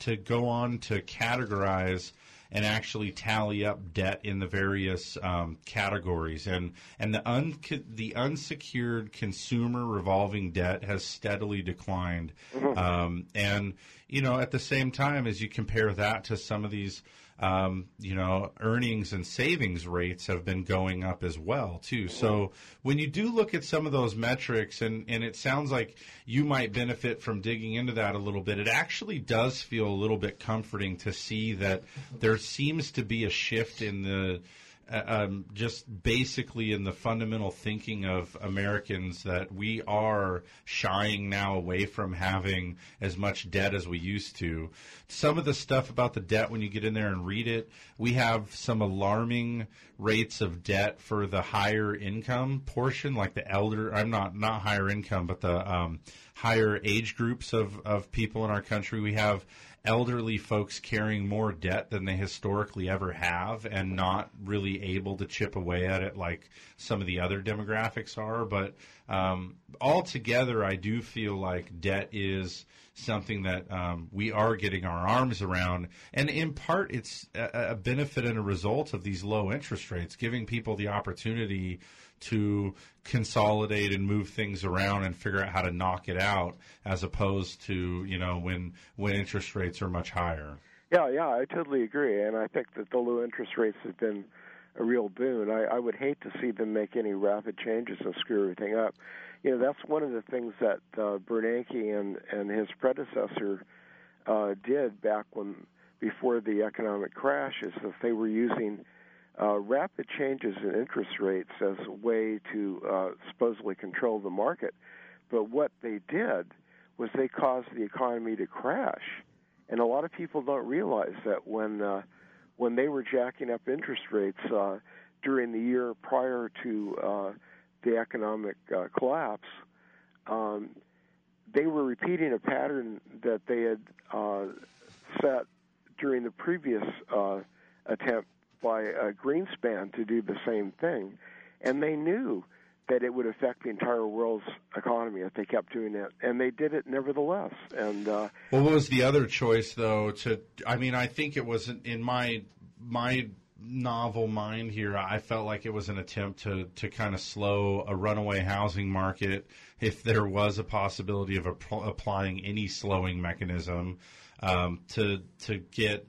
to go on to categorize and actually tally up debt in the various um, categories. And and the un, the unsecured consumer revolving debt has steadily declined. Mm-hmm. Um, and you know, at the same time, as you compare that to some of these um, you know, earnings and savings rates have been going up as well too. So when you do look at some of those metrics, and and it sounds like you might benefit from digging into that a little bit, it actually does feel a little bit comforting to see that there seems to be a shift in the uh, um, just basically in the fundamental thinking of Americans that we are shying now away from having as much debt as we used to. Some of the stuff about the debt, when you get in there and read it, we have some alarming rates of debt for the higher income portion, like the elder. I'm not not higher income, but the um, higher age groups of of people in our country. We have elderly folks carrying more debt than they historically ever have and not really able to chip away at it like some of the other demographics are. But um, altogether, I do feel like debt is something that um, we are getting our arms around. And in part, it's a, a benefit and a result of these low interest rates, giving people the opportunity to consolidate and move things around and figure out how to knock it out as opposed to you know when when interest rates are much higher. Yeah yeah i totally agree. And i think that the low interest rates have been a real boon. I i would hate to see them make any rapid changes and screw everything up. You know that's one of the things that uh, Bernanke and and his predecessor uh, did back when before the economic crash is that they were using uh, rapid changes in interest rates as a way to uh, supposedly control the market. But what they did was they caused the economy to crash. And a lot of people don't realize that when uh, when they were jacking up interest rates uh, during the year prior to uh, the economic uh, collapse, um, they were repeating a pattern that they had uh, set during the previous uh, attempt by uh, Greenspan to do the same thing, and they knew that it would affect the entire world's economy if they kept doing it, and they did it nevertheless. And uh, well, what was the other choice though? To I mean, I think it was in my my novel mind here. I felt like it was an attempt to to kind of slow a runaway housing market if there was a possibility of applying any slowing mechanism um, to to get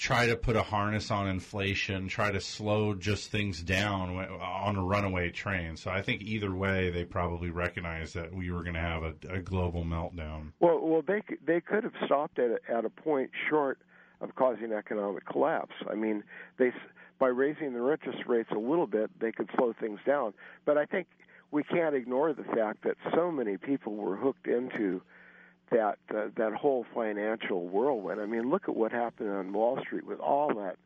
try to put a harness on inflation, try to slow just things down on a runaway train. So I think either way, they probably recognized that we were going to have a, a, global meltdown. Well, well, they they could have stopped at a, at a point short of causing economic collapse. I mean, they by raising their interest rates a little bit, they could slow things down. But I think we can't ignore the fact that so many people were hooked into that uh, that whole financial whirlwind. I mean, look at what happened on Wall Street with all that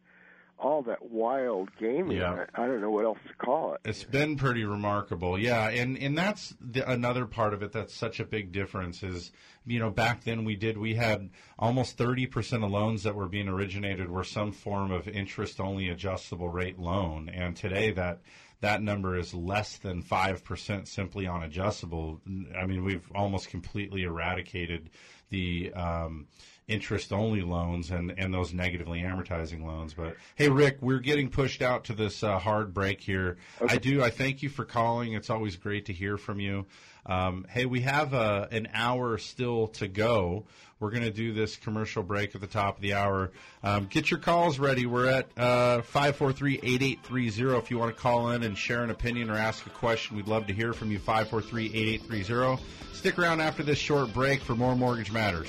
all that wild gaming. Yeah. I, I don't know what else to call it. It's been pretty remarkable, yeah, and and that's the, another part of it that's such a big difference is you know back then we did we had almost thirty percent of loans that were being originated were some form of interest only adjustable rate loan, and today that that number is less than 5% simply on adjustable. I mean, we've almost completely eradicated the um, interest only loans and, and those negatively amortizing loans. But hey, Rick, we're getting pushed out to this uh, hard break here. I do. I thank you for calling. It's always great to hear from you. Um, hey, we have uh, an hour still to go. We're going to do this commercial break at the top of the hour. Um, get your calls ready. We're at uh, 543 8830. If you want to call in and share an opinion or ask a question, we'd love to hear from you. 543 8830. Stick around after this short break for more Mortgage Matters.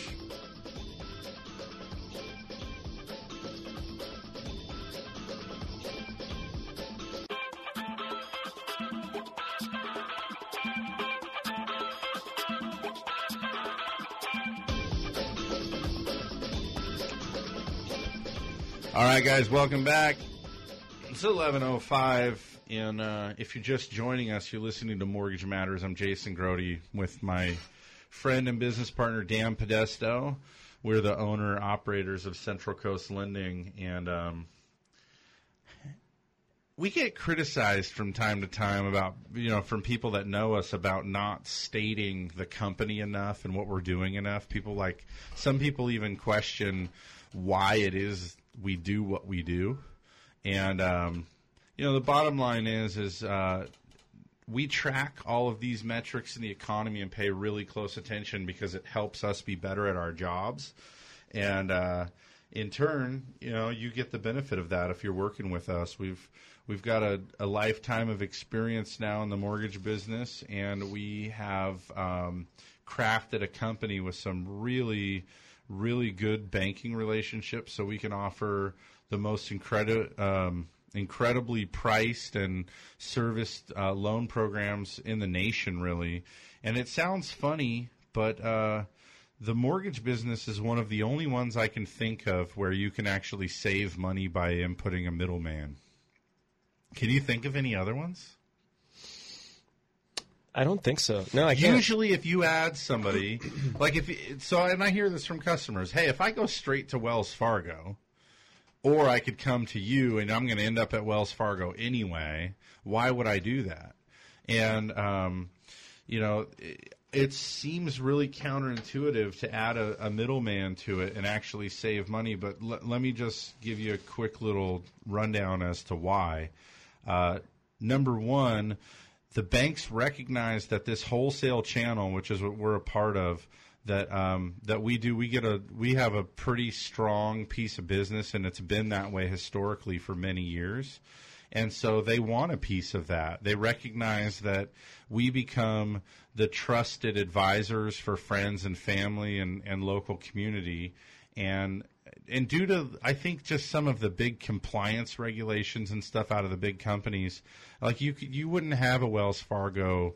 All right, guys, welcome back. It's 11.05, and uh, if you're just joining us, you're listening to Mortgage Matters. I'm Jason Grody with my friend and business partner, Dan Podesto. We're the owner operators of Central Coast Lending, and um, we get criticized from time to time about, you know, from people that know us about not stating the company enough and what we're doing enough. People like, some people even question why it is we do what we do. And um, you know, the bottom line is is uh, we track all of these metrics in the economy and pay really close attention because it helps us be better at our jobs. And uh, in turn, you know, you get the benefit of that if you're working with us. We've we've got a, a lifetime of experience now in the mortgage business, and we have um, crafted a company with some really really good banking relationships so we can offer the most incredible um, incredibly priced and serviced uh, loan programs in the nation really and it sounds funny but uh, the mortgage business is one of the only ones I can think of where you can actually save money by inputting a middleman. Can you think of any other ones? I don't think so. No, I can't. Usually, if you add somebody, like if so, and I hear this from customers. Hey, if I go straight to Wells Fargo, or I could come to you, and I'm going to end up at Wells Fargo anyway. Why would I do that? And um, you know, it, it seems really counterintuitive to add a, a middleman to it and actually save money. But l- let me just give you a quick little rundown as to why. Uh, number one the banks recognize that this wholesale channel, which is what we're a part of, that um, that we do, we get a we have a pretty strong piece of business, and it's been that way historically for many years. And so they want a piece of that. They recognize that we become the trusted advisors for friends and family and, and local community. And and due to I think just some of the big compliance regulations and stuff out of the big companies, like you you wouldn't have a Wells Fargo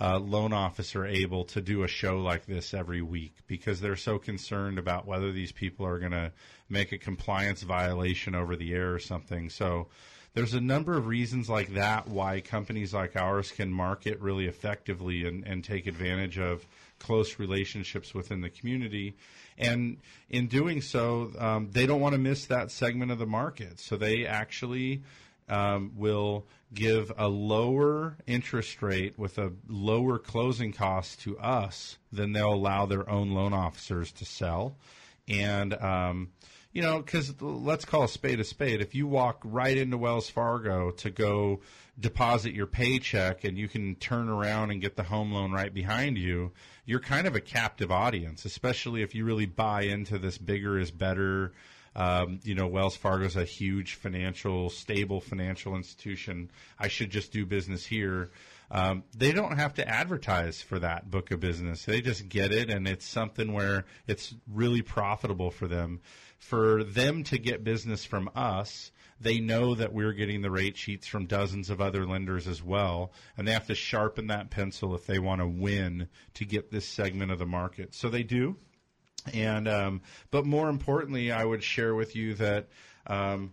uh, loan officer able to do a show like this every week because they're so concerned about whether these people are going to make a compliance violation over the air or something. So there's a number of reasons like that why companies like ours can market really effectively and, and take advantage of close relationships within the community. And in doing so, um, they don't want to miss that segment of the market. So they actually um, will give a lower interest rate with a lower closing cost to us than they'll allow their own loan officers to sell. And, um, you know, because let's call a spade a spade. If you walk right into Wells Fargo to go deposit your paycheck and you can turn around and get the home loan right behind you, you're kind of a captive audience, especially if you really buy into this bigger is better. Um, you know, Wells Fargo's a huge financial, stable financial institution. I should just do business here. Um, they don't have to advertise for that book of business. They just get it, and it's something where it's really profitable for them. For them to get business from us, they know that we're getting the rate sheets from dozens of other lenders as well, and they have to sharpen that pencil if they want to win to get this segment of the market. So they do. And um, but more importantly, I would share with you that. Um,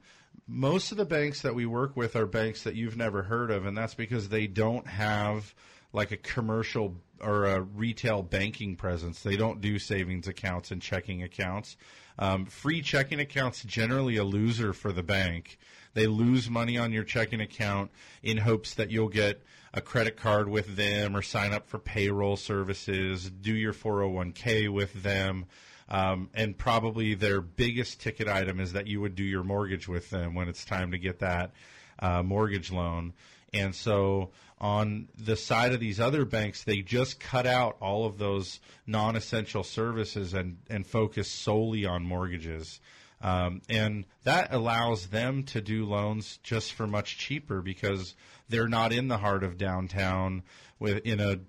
most of the banks that we work with are banks that you've never heard of, and that's because they don't have like a commercial or a retail banking presence. They don't do savings accounts and checking accounts. Um, free checking accounts generally a loser for the bank. They lose money on your checking account in hopes that you'll get a credit card with them or sign up for payroll services, do your 401k with them. Um, and probably their biggest ticket item is that you would do your mortgage with them when it's time to get that uh, mortgage loan. And so on the side of these other banks, they just cut out all of those non essential services and, and focus solely on mortgages. Um, and that allows them to do loans just for much cheaper because they're not in the heart of downtown with in a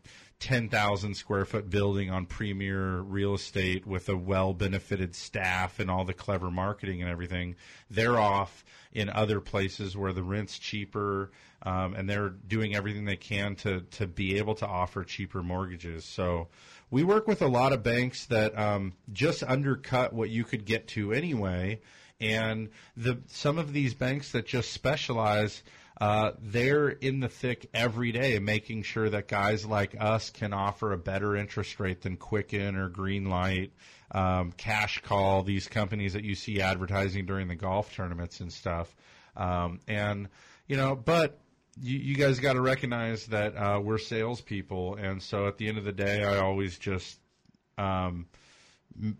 10,000 square foot building on premier real estate with a well benefited staff and all the clever marketing and everything. They're off in other places where the rent's cheaper um, and they're doing everything they can to, to be able to offer cheaper mortgages. So we work with a lot of banks that um, just undercut what you could get to anyway. And the some of these banks that just specialize uh, they're in the thick every day, making sure that guys like us can offer a better interest rate than Quicken or Greenlight, um, Cash Call, these companies that you see advertising during the golf tournaments and stuff. Um, and you know, but you, you guys got to recognize that uh, we're salespeople, and so at the end of the day, I always just um,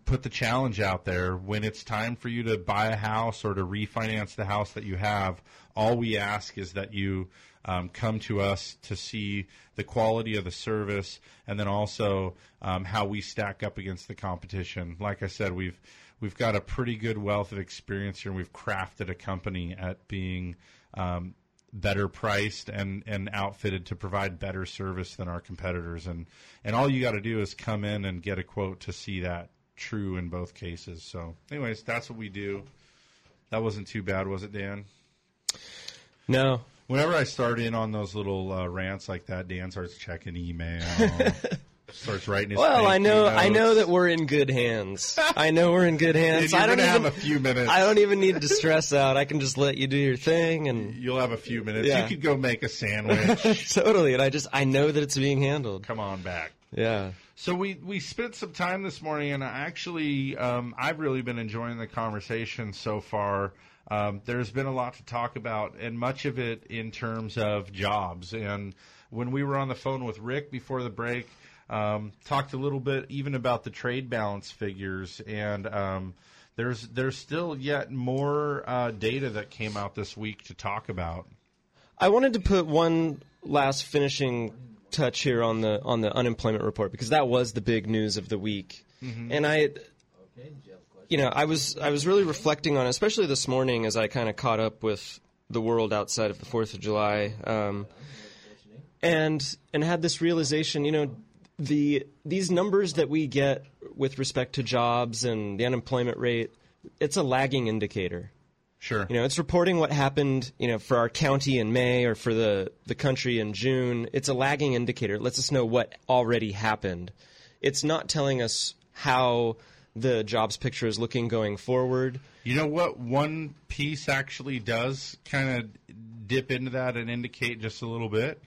put the challenge out there. When it's time for you to buy a house or to refinance the house that you have all we ask is that you um, come to us to see the quality of the service and then also um, how we stack up against the competition. Like i said we've we've got a pretty good wealth of experience here and we've crafted a company at being um, better priced and, and outfitted to provide better service than our competitors and and all you got to do is come in and get a quote to see that true in both cases. So, anyways, that's what we do. That wasn't too bad, was it, Dan? No. Whenever I start in on those little uh, rants like that, Dan starts checking email, starts writing. His well, I know, notes. I know that we're in good hands. I know we're in good hands. You're I don't even have a few minutes. I don't even need to stress out. I can just let you do your thing, and you'll have a few minutes. Yeah. You could go make a sandwich. totally. And I just, I know that it's being handled. Come on back. Yeah. So we we spent some time this morning, and actually, um, I've really been enjoying the conversation so far. Um, there's been a lot to talk about, and much of it in terms of jobs. And when we were on the phone with Rick before the break, um, talked a little bit even about the trade balance figures, and um, there's there's still yet more uh, data that came out this week to talk about. I wanted to put one last finishing touch here on the on the unemployment report because that was the big news of the week, Mhm. and I, you know, I was I was really reflecting on, it, especially this morning as I kind of caught up with the world outside of the Fourth of July, um, and and had this realization, you know, the these numbers that we get with respect to jobs and the unemployment rate, it's a lagging indicator. Sure. You know, it's reporting what happened, you know, for our county in May or for the, the country in June. It's a lagging indicator. It lets us know what already happened. It's not telling us how the jobs picture is looking going forward. You know what? One piece actually does kind of dip into that and indicate just a little bit.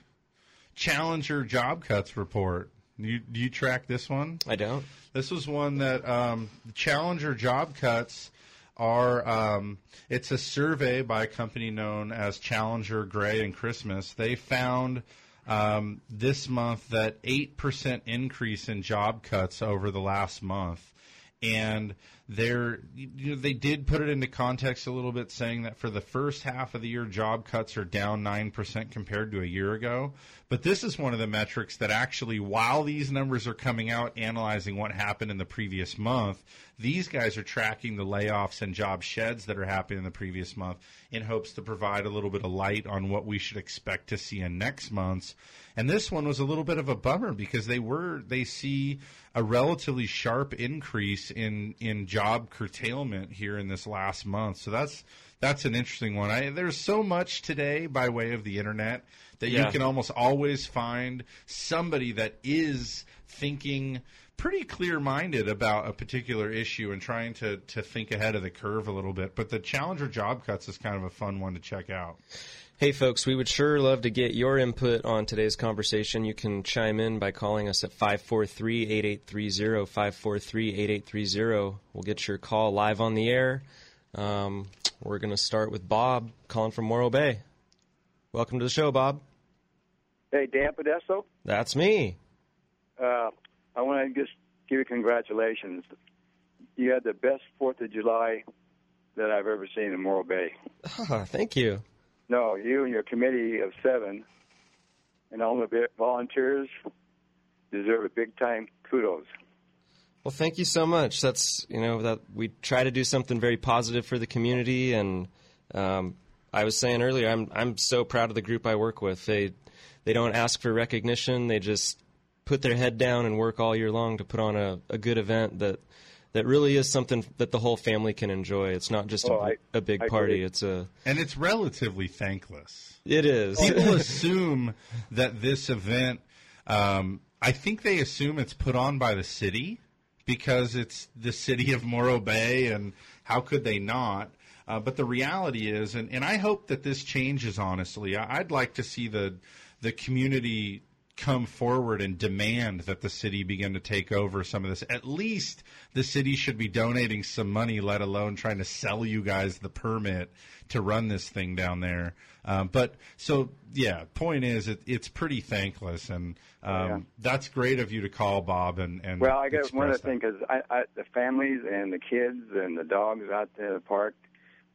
Challenger job cuts report. You, do you track this one? I don't. This was one that um, Challenger job cuts are. Um, it's a survey by a company known as Challenger Gray and Christmas. They found um, this month that eight percent increase in job cuts over the last month, and they're you know, they did put it into context a little bit, saying that for the first half of the year, job cuts are down nine percent compared to a year ago. But this is one of the metrics that actually, while these numbers are coming out, analyzing what happened in the previous month, these guys are tracking the layoffs and job sheds that are happening in the previous month in hopes to provide a little bit of light on what we should expect to see in next month's. And this one was a little bit of a bummer because they were they see a relatively sharp increase in in job curtailment here in this last month. So that's that's an interesting one. I, there's so much today by way of the internet that Yeah. you can almost always find somebody that is thinking pretty clear-minded about a particular issue and trying to to think ahead of the curve a little bit. But the Challenger job cuts is kind of a fun one to check out. Hey, folks, we would sure love to get your input on today's conversation. You can chime in by calling us at 543 8830. 543 8830. We'll get your call live on the air. Um, we're going to start with Bob calling from Morro Bay. Welcome to the show, Bob. Hey, Dan Podesto. That's me. Uh, I want to just give you congratulations. You had the best Fourth of July that I've ever seen in Morro Bay. Ah, thank you. No, you and your committee of seven and all the volunteers deserve a big time kudos. Well, thank you so much. That's you know that we try to do something very positive for the community, and um, I was saying earlier, I'm I'm so proud of the group I work with. They they don't ask for recognition; they just put their head down and work all year long to put on a, a good event that that really is something that the whole family can enjoy. It's not just Oh, a, I- a big I party. agree. It's a And it's relatively thankless. it is. People assume that this event, um, I think they assume it's put on by the city because it's the city of Morro Bay, and how could they not? Uh, but the reality is, and, and I hope that this changes. Honestly, I, I'd like to see the the community come forward and demand that the city begin to take over some of this. At least the city should be donating some money, let alone trying to sell you guys the permit to run this thing down there. Um, but so yeah, point is it, it's pretty thankless, and um, Yeah. that's great of you to call Bob and and Well, I guess one the things is the families and the kids and the dogs out there in the park.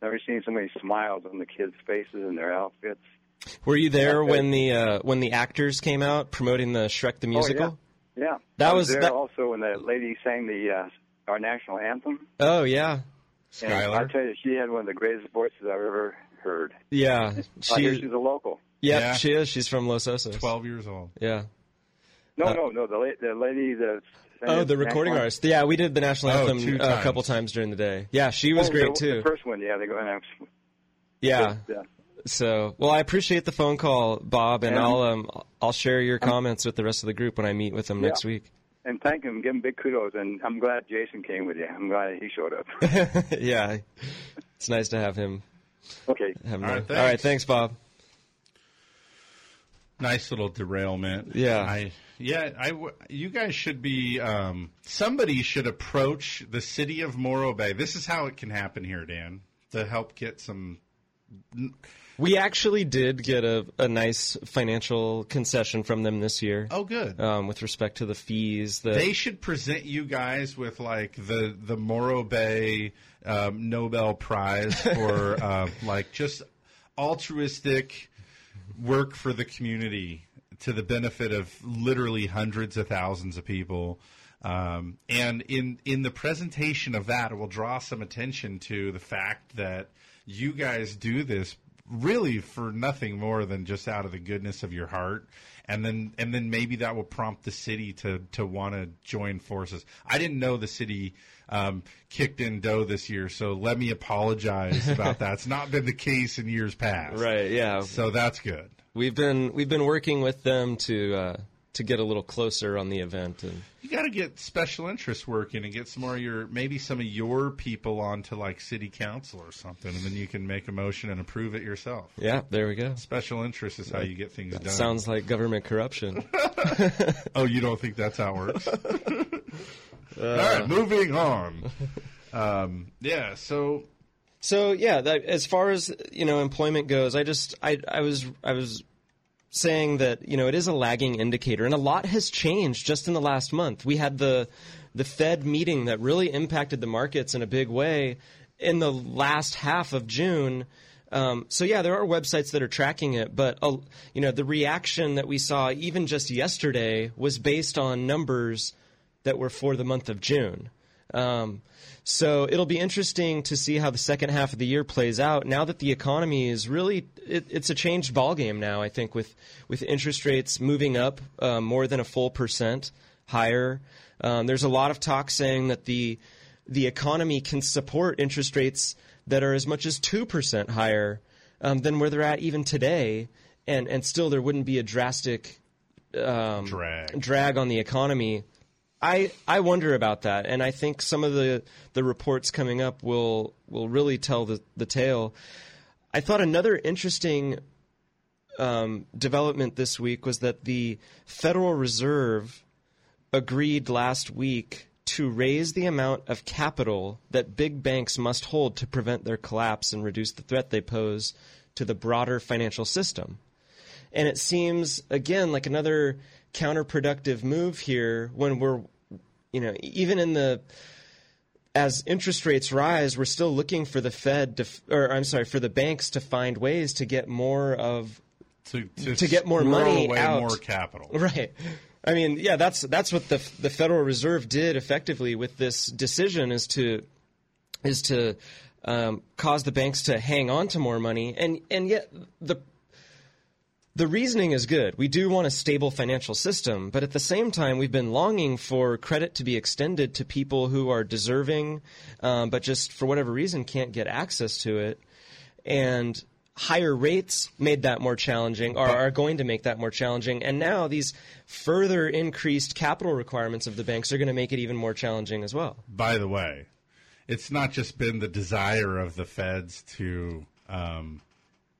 Never seen so many smiles on the kids' faces and their outfits. Were you there Okay. when the uh, when the actors came out promoting the Shrek the musical? Oh, yeah. yeah. That I was- there that- also when the lady sang the uh, our national anthem. Oh yeah, And I tell you, she had one of the greatest voices I've ever heard. yeah. I hear she's a local. yeah, Yeah. she is. She's from Los Osos. Twelve years old. Yeah. No, Uh, no, no. The la- the lady that Oh, the recording national- artist. Yeah, we did the national Oh, anthem two uh, a couple times during the day. Yeah, she was Oh, great the, too. The first one, yeah, they go and yeah. yeah. So, well, I appreciate the phone call, Bob, and And- I'll um I'll share your comments with the rest of the group when I meet with them Yeah. next week. And thank him, give him big kudos, and I'm glad Jason came with you. I'm glad he showed up. yeah, it's nice to have him. okay. Have him All right, there. All right, thanks. thanks, Bob. Nice little derailment. Yeah. I yeah, I w- you guys should be um, somebody should approach the city of Morro Bay. This is how it can happen here, Dan, to help get some We actually did get a, a nice financial concession from them this year. Oh, good. Um, with respect to the fees, that They should present you guys with like the the Morro Bay um, Nobel Prize for uh, like just altruistic work for the community to the benefit of literally hundreds of thousands of people. Um, and in in the presentation of that, it will draw some attention to the fact that you guys do this really for nothing more than just out of the goodness of your heart. And then and then maybe that will prompt the city to to want to join forces. I didn't know the city um, kicked in dough this year so let me apologize about that. It's not been the case in years past. Right? Yeah, so that's good. We've been we've been working with them to uh, to get a little closer on the event, and you got to get special interest working and get some more of your maybe some of your people onto like city council or something and then you can make a motion and approve it yourself. Yeah, there we go. special interest is how you get things That done. sounds like government corruption. oh you don't think that's how it works? Uh, all right moving on. Um, yeah so So yeah, that, as far as you know, employment goes, I just I I was I was saying that you know it is a lagging indicator, and a lot has changed just in the last month. We had the the Fed meeting that really impacted the markets in a big way in the last half of June. Um, so yeah, there are websites that are tracking it, but uh, you know the reaction that we saw even just yesterday was based on numbers that were for the month of June. Um, so it'll be interesting to see how the second half of the year plays out. Now that the economy is really, it, it's a changed ballgame now. I think with with interest rates moving up uh, more than a full percent higher. Um, there's a lot of talk saying that the the economy can support interest rates that are as much as two percent higher um, than where they're at even today, and and still there wouldn't be a drastic um, Drag. drag on the economy I I wonder about that, and I think some of the the reports coming up will will really tell the the tale. I thought another interesting um, development this week was that the Federal Reserve agreed last week to raise the amount of capital that big banks must hold to prevent their collapse and reduce the threat they pose to the broader financial system. And it seems, again, like another counterproductive move here when we're, you know, even in the as interest rates rise, we're still looking for the Fed to, or I'm sorry, for the banks to find ways to get more of to to, to get more money out. more capital. Right. I mean, yeah, that's that's what the the Federal Reserve did effectively with this decision is to is to um, cause the banks to hang on to more money, and and yet the the reasoning is good. We do want a stable financial system, but at the same time, we've been longing for credit to be extended to people who are deserving, um, but just for whatever reason can't get access to it. And higher rates made that more challenging, or are going to make that more challenging. And now these further increased capital requirements of the banks are going to make it even more challenging as well. By the way, it's not just been the desire of the feds to um,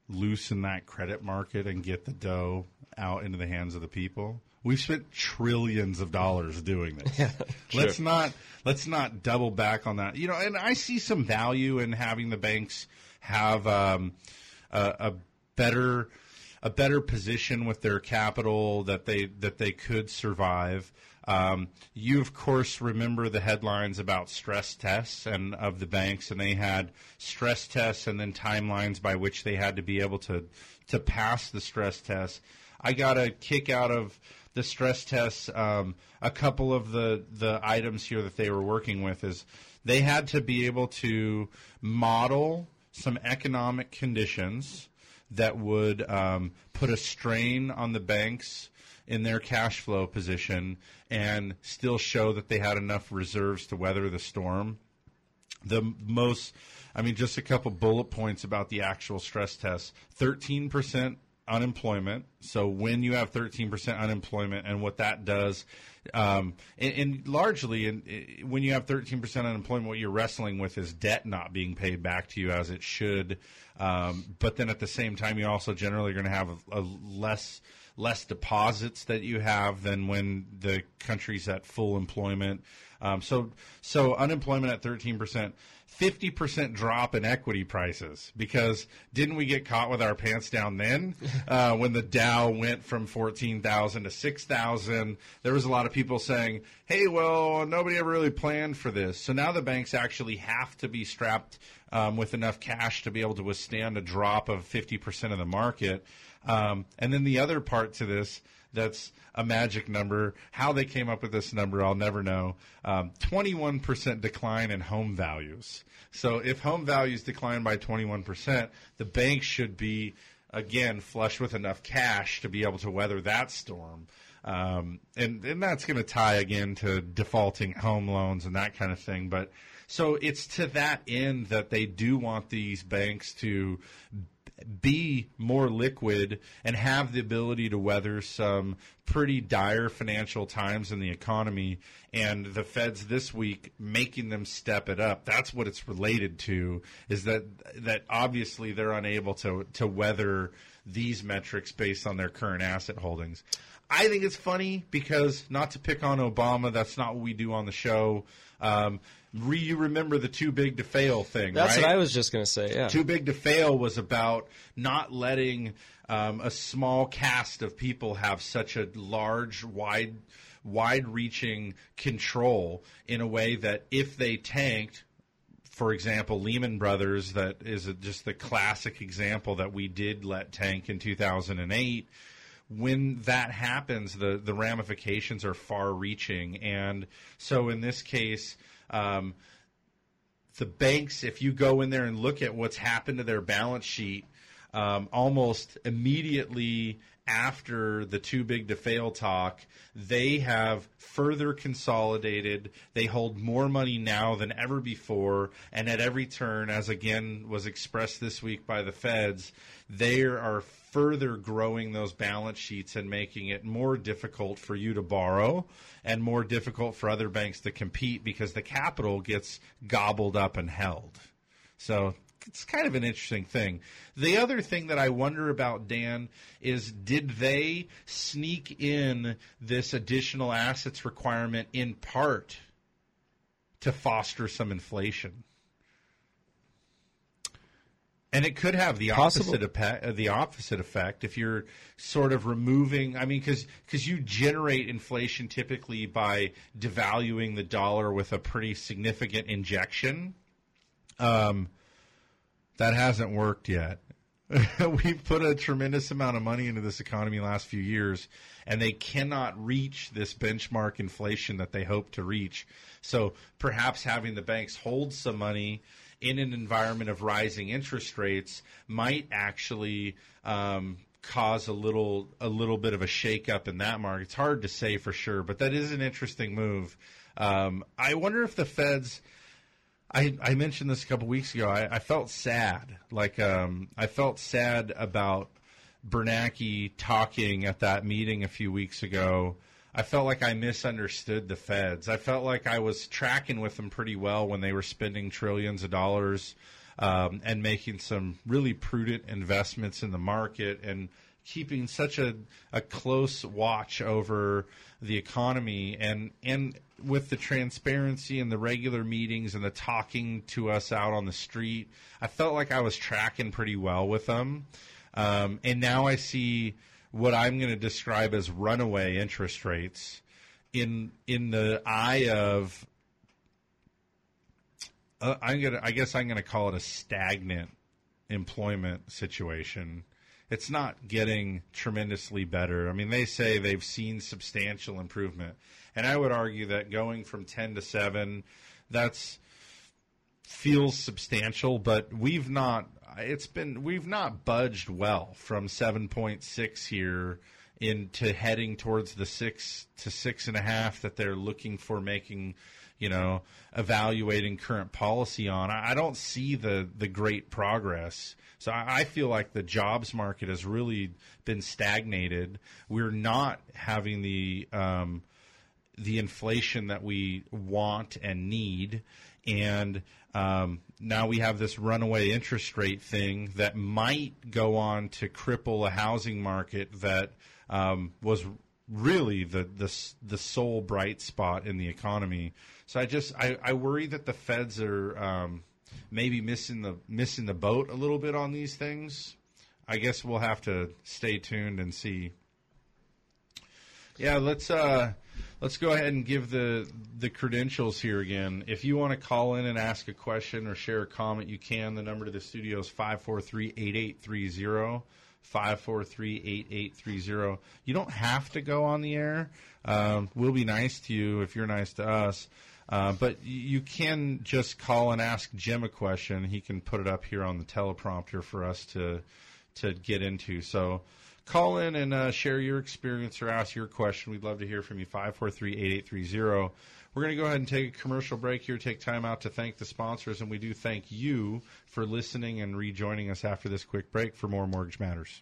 loosen that credit market and get the dough out into the hands of the people. We've spent trillions of dollars doing this. let's Sure. not let's not double back on that. You know, and I see some value in having the banks have um, a, a better a better position with their capital that they that they could survive. Um, you of course remember the headlines about stress tests and of the banks, and they had stress tests and then timelines by which they had to be able to to pass the stress tests. I got a kick out of the stress tests. Um, a couple of the the items here that they were working with is they had to be able to model some economic conditions that would um, put a strain on the banks in their cash flow position and still show that they had enough reserves to weather the storm. The most, I mean, just a couple bullet points about the actual stress tests 13% unemployment. So when you have 13% unemployment and what that does, um, and, and largely, in, i- when you have 13% unemployment, what you're wrestling with is debt not being paid back to you as it should. Um, but then at the same time, you're also generally going to have a, a less less deposits that you have than when the country's at full employment. Um, so so unemployment at 13 percent. 50% drop in equity prices because didn't we get caught with our pants down then uh, when the Dow went from 14,000 to 6,000? There was a lot of people saying, hey, well, nobody ever really planned for this. So now the banks actually have to be strapped um, with enough cash to be able to withstand a drop of 50% of the market. Um, and then the other part to this that's a magic number. How they came up with this number, I'll never know. Um, 21% decline in home values. So if home values decline by 21%, the bank should be, again, flush with enough cash to be able to weather that storm. Um, and, and that's going to tie again to defaulting home loans and that kind of thing. But so it's to that end that they do want these banks to be more liquid and have the ability to weather some pretty dire financial times in the economy. And the Feds this week making them step it up. That's what it's related to. Is that that obviously they're unable to to weather these metrics based on their current asset holdings. I think it's funny because not to pick on Obama, that's not what we do on the show. Um, re, you remember the too big to fail thing, That's right? what I was just going to say. Yeah. Too Big to Fail was about not letting um, a small cast of people have such a large, wide, wide-reaching control in a way that if they tanked, for example, Lehman Brothers, that is a, just the classic example that we did let tank in 2008. When that happens, the, the ramifications are far reaching. And so in this case, um, the banks, if you go in there and look at what's happened to their balance sheet, um, almost immediately after the too big to fail talk, they have further consolidated. They hold more money now than ever before. And at every turn, as again was expressed this week by the feds, they are further growing those balance sheets and making it more difficult for you to borrow and more difficult for other banks to compete because the capital gets gobbled up and held. So it's kind of an interesting thing. The other thing that I wonder about, Dan, is did they sneak in this additional assets requirement in part to foster some inflation? And it could have the Possible. opposite effect, uh, the opposite effect if you're sort of removing. I mean, because you generate inflation typically by devaluing the dollar with a pretty significant injection. Um, that hasn't worked yet. We've put a tremendous amount of money into this economy the last few years, and they cannot reach this benchmark inflation that they hope to reach. So perhaps having the banks hold some money in an environment of rising interest rates might actually um, cause a little a little bit of a shakeup in that market. It's hard to say for sure, but that is an interesting move. Um, I wonder if the Feds. I, I mentioned this a couple weeks ago. I, I felt sad. Like um, I felt sad about Bernanke talking at that meeting a few weeks ago. I felt like I misunderstood the feds. I felt like I was tracking with them pretty well when they were spending trillions of dollars um, and making some really prudent investments in the market and keeping such a, a close watch over the economy and and with the transparency and the regular meetings and the talking to us out on the street, I felt like I was tracking pretty well with them. Um, and now I see what I'm going to describe as runaway interest rates in in the eye of uh, I'm gonna I guess I'm gonna call it a stagnant employment situation. It's not getting tremendously better. I mean, they say they've seen substantial improvement, and I would argue that going from ten to seven, that's feels substantial, but we've not. It's been we've not budged well from seven point six here into heading towards the six to six and a half that they're looking for making you know, evaluating current policy on. I, I don't see the the great progress. So I, I feel like the jobs market has really been stagnated. We're not having the um, the inflation that we want and need, and um, now we have this runaway interest rate thing that might go on to cripple a housing market that um, was really the, the the sole bright spot in the economy. So I just I, I worry that the feds are um, maybe missing the missing the boat a little bit on these things. I guess we'll have to stay tuned and see. Yeah, let's uh, let's go ahead and give the the credentials here again. If you want to call in and ask a question or share a comment, you can. The number to the studio is 543-8830. 543-8830. You don't have to go on the air. Um, we'll be nice to you if you're nice to us. Uh, but you can just call and ask Jim a question. He can put it up here on the teleprompter for us to to get into. So call in and uh, share your experience or ask your question. We'd love to hear from you. 543-8830. We're going to go ahead and take a commercial break here, take time out to thank the sponsors, and we do thank you for listening and rejoining us after this quick break for more Mortgage Matters.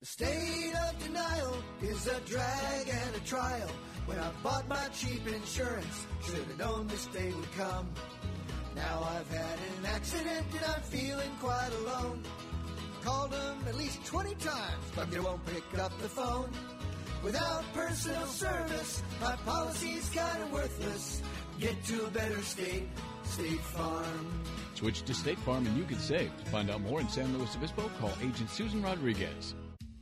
The state of denial is a drag and a trial. When I bought my cheap insurance, should have known this day would come. Now I've had an accident and I'm feeling quite alone. Called them at least 20 times, but they won't pick up the phone. Without personal service, my policy's kinda worthless. Get to a better state, State Farm. Switch to State Farm and you can save. To find out more in San Luis Obispo, call Agent Susan Rodriguez.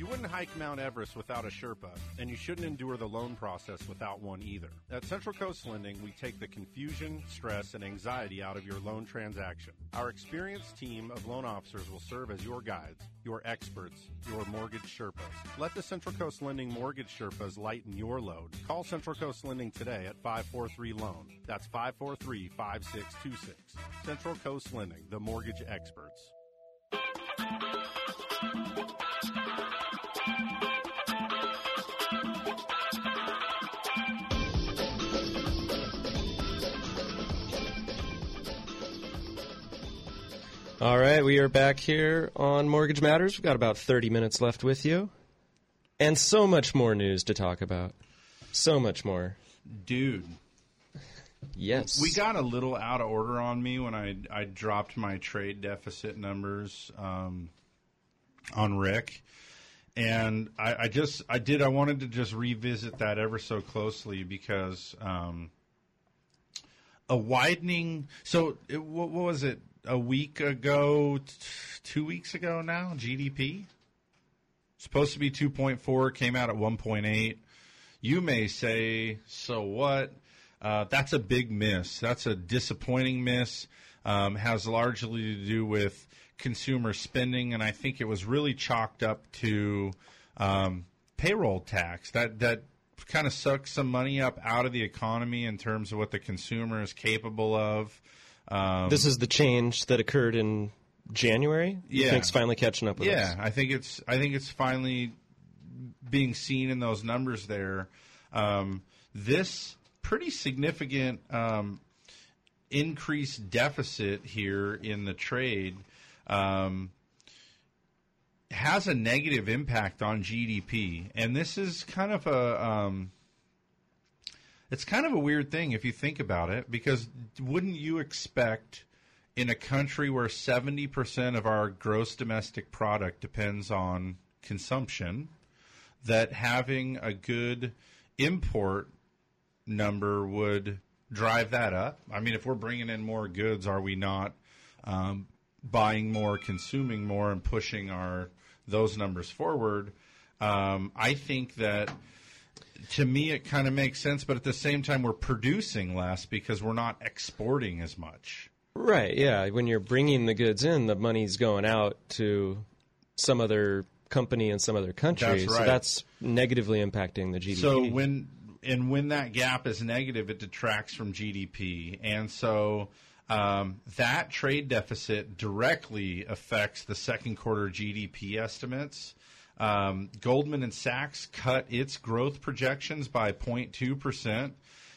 You wouldn't hike Mount Everest without a Sherpa, and you shouldn't endure the loan process without one either. At Central Coast Lending, we take the confusion, stress, and anxiety out of your loan transaction. Our experienced team of loan officers will serve as your guides, your experts, your mortgage Sherpas. Let the Central Coast Lending Mortgage Sherpas lighten your load. Call Central Coast Lending today at 543 Loan. That's 543 5626. Central Coast Lending, the mortgage experts. All right, we are back here on Mortgage Matters. We've got about 30 minutes left with you. And so much more news to talk about. So much more. Dude. Yes. We got a little out of order on me when I I dropped my trade deficit numbers um, on Rick, and I, I just I did I wanted to just revisit that ever so closely because um, a widening. So it, what, what was it? A week ago, t- two weeks ago now, GDP supposed to be 2.4, came out at 1.8. You may say, so what? Uh, that's a big miss. That's a disappointing miss. Um, has largely to do with consumer spending, and I think it was really chalked up to um, payroll tax. That that kind of sucks some money up out of the economy in terms of what the consumer is capable of. Um, this is the change that occurred in January. You Yeah. think it's finally catching up with yeah, us. I think it's I think it's finally being seen in those numbers there. Um, this pretty significant um, increased deficit here in the trade um, has a negative impact on GDP, and this is kind of a um, it's kind of a weird thing if you think about it, because wouldn't you expect in a country where 70% of our gross domestic product depends on consumption that having a good import number would drive that up? I mean, if we're bringing in more goods, are we not um, buying more, consuming more, and pushing our those numbers forward? Um, I think that to me it kind of makes sense, but at the same time we're producing less because we're not exporting as much. Right, yeah. When you're bringing the goods in, the money's going out to some other company in some other country. That's So right. that's negatively impacting the GDP. So when and when that gap is negative, it detracts from GDP, and so um, that trade deficit directly affects the second quarter GDP estimates. Um, Goldman and Sachs cut its growth projections by 0.2 percent,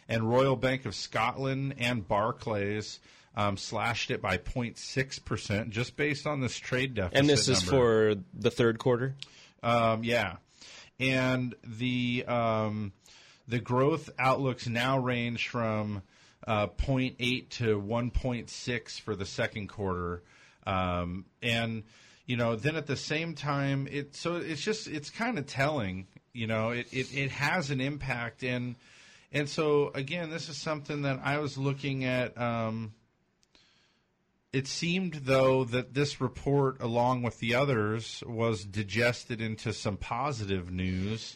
and Royal Bank of Scotland and Barclays. Um, slashed it by 0.6 percent, just based on this trade deficit. and this is number. for the third quarter? Um, yeah, and the um, the growth outlooks now range from uh, 0.8 to 1.6 for the second quarter, um, and you know then at the same time it so it's just it's kind of telling. You know, it, it it has an impact and. And so again, this is something that I was looking at. Um, it seemed though that this report, along with the others, was digested into some positive news.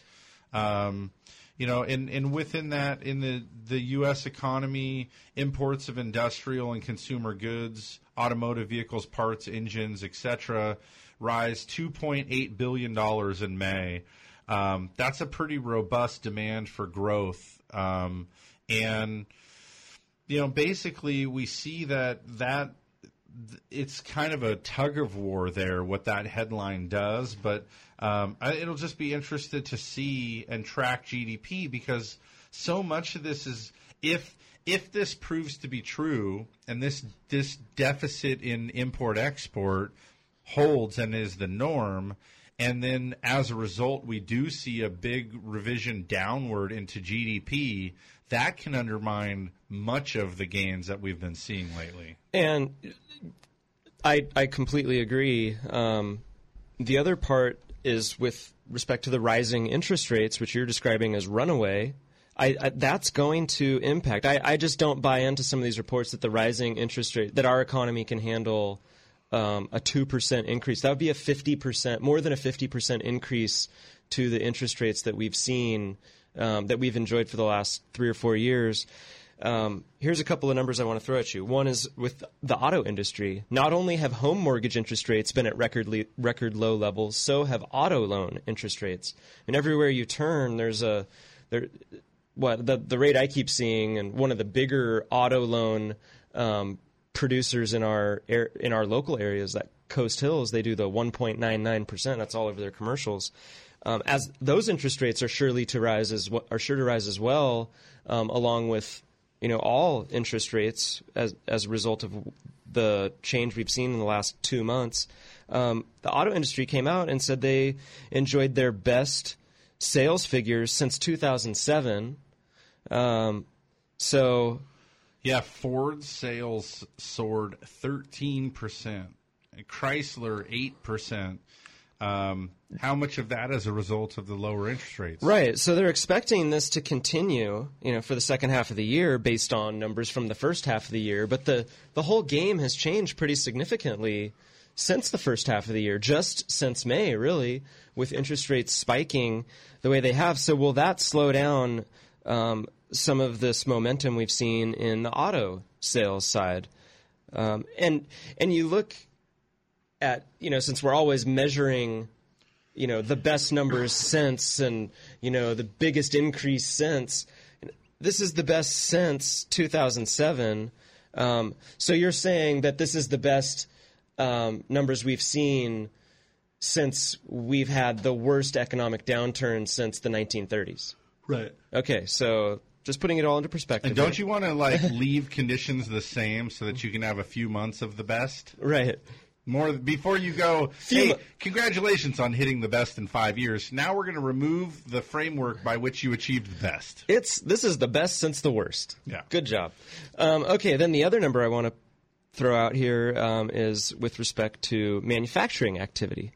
Um, you know, and, and within that, in the, the U.S. economy, imports of industrial and consumer goods, automotive vehicles, parts, engines, etc., rise 2.8 billion dollars in May. Um, that's a pretty robust demand for growth, um, and you know, basically, we see that that it's kind of a tug of war there what that headline does but um, it'll just be interested to see and track gdp because so much of this is if if this proves to be true and this this deficit in import export holds and is the norm, and then as a result, we do see a big revision downward into GDP, that can undermine much of the gains that we've been seeing lately. And I I completely agree. Um, the other part is with respect to the rising interest rates, which you're describing as runaway. I, I, that's going to impact. I, I just don't buy into some of these reports that the rising interest rate that our economy can handle um, a two percent increase. That would be a fifty percent, more than a fifty percent increase to the interest rates that we've seen um, that we've enjoyed for the last three or four years. Um, here's a couple of numbers I want to throw at you. One is with the auto industry. Not only have home mortgage interest rates been at record le- record low levels, so have auto loan interest rates. And everywhere you turn, there's a there. What the the rate I keep seeing, and one of the bigger auto loan um, producers in our air, in our local areas, that Coast Hills, they do the 1.99 percent. That's all over their commercials. Um, as those interest rates are surely to rise as are sure to rise as well, um, along with you know all interest rates as as a result of the change we've seen in the last two months. Um, the auto industry came out and said they enjoyed their best sales figures since 2007. Um, so, yeah, Ford sales soared 13 percent, Chrysler eight percent. Um, how much of that as a result of the lower interest rates? Right. So they're expecting this to continue, you know, for the second half of the year based on numbers from the first half of the year. But the, the whole game has changed pretty significantly since the first half of the year, just since May, really, with interest rates spiking the way they have. So will that slow down um, some of this momentum we've seen in the auto sales side? Um, and and you look at you know since we're always measuring you know the best numbers since and you know the biggest increase since. This is the best since 2007 um, so you're saying that this is the best um, numbers we've seen since we've had the worst economic downturn since the 1930s right. Okay so just putting it all into perspective and don't you want to like leave conditions the same so that you can have a few months of the best? Right more before you go. Hey, congratulations on hitting the best in five years. Now we're going to remove the framework by which you achieved the best. It's this is the best since the worst. Yeah, good job. Um, okay, then the other number I want to throw out here um, is with respect to manufacturing activity.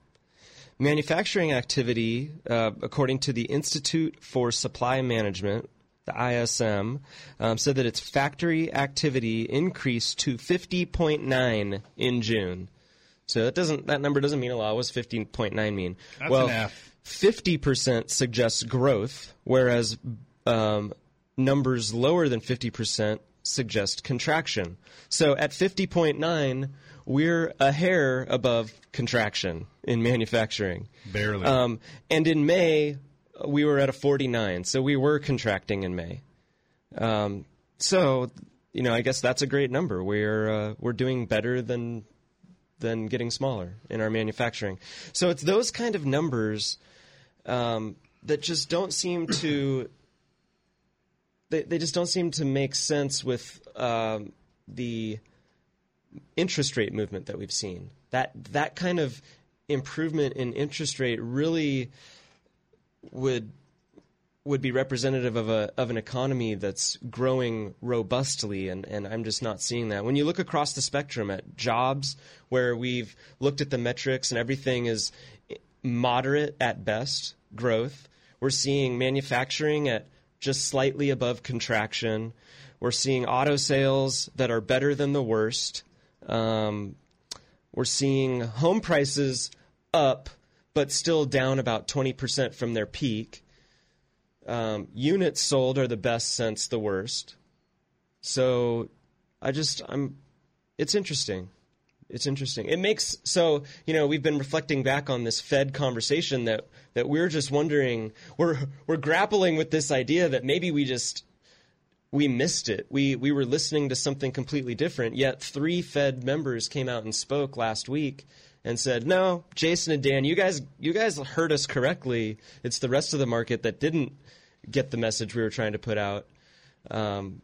Manufacturing activity, uh, according to the Institute for Supply Management, the ISM, um, said that its factory activity increased to 50.9 in June. So that doesn't that number doesn't mean a lot. What does 15.9 mean? That's well, 50% suggests growth, whereas um, numbers lower than 50% suggest contraction. So at 50.9, we're a hair above contraction in manufacturing. Barely. Um, and in May, we were at a 49, so we were contracting in May. Um, so, you know, I guess that's a great number. We're uh, we're doing better than than getting smaller in our manufacturing. So it's those kind of numbers um, that just don't seem to they, they just don't seem to make sense with um, the interest rate movement that we've seen. That that kind of improvement in interest rate really would would be representative of a of an economy that's growing robustly and, and I'm just not seeing that. When you look across the spectrum at jobs where we've looked at the metrics and everything is moderate at best growth, we're seeing manufacturing at just slightly above contraction. We're seeing auto sales that are better than the worst. Um, we're seeing home prices up, but still down about 20% from their peak. Um, units sold are the best since the worst. So I just, I'm, it's interesting. It's interesting. It makes, so, you know, we've been reflecting back on this Fed conversation that, that we're just wondering, we're, we're grappling with this idea that maybe we just, we missed it. We we were listening to something completely different. Yet three Fed members came out and spoke last week and said, "No, Jason and Dan, you guys you guys heard us correctly. It's the rest of the market that didn't get the message we were trying to put out." Um,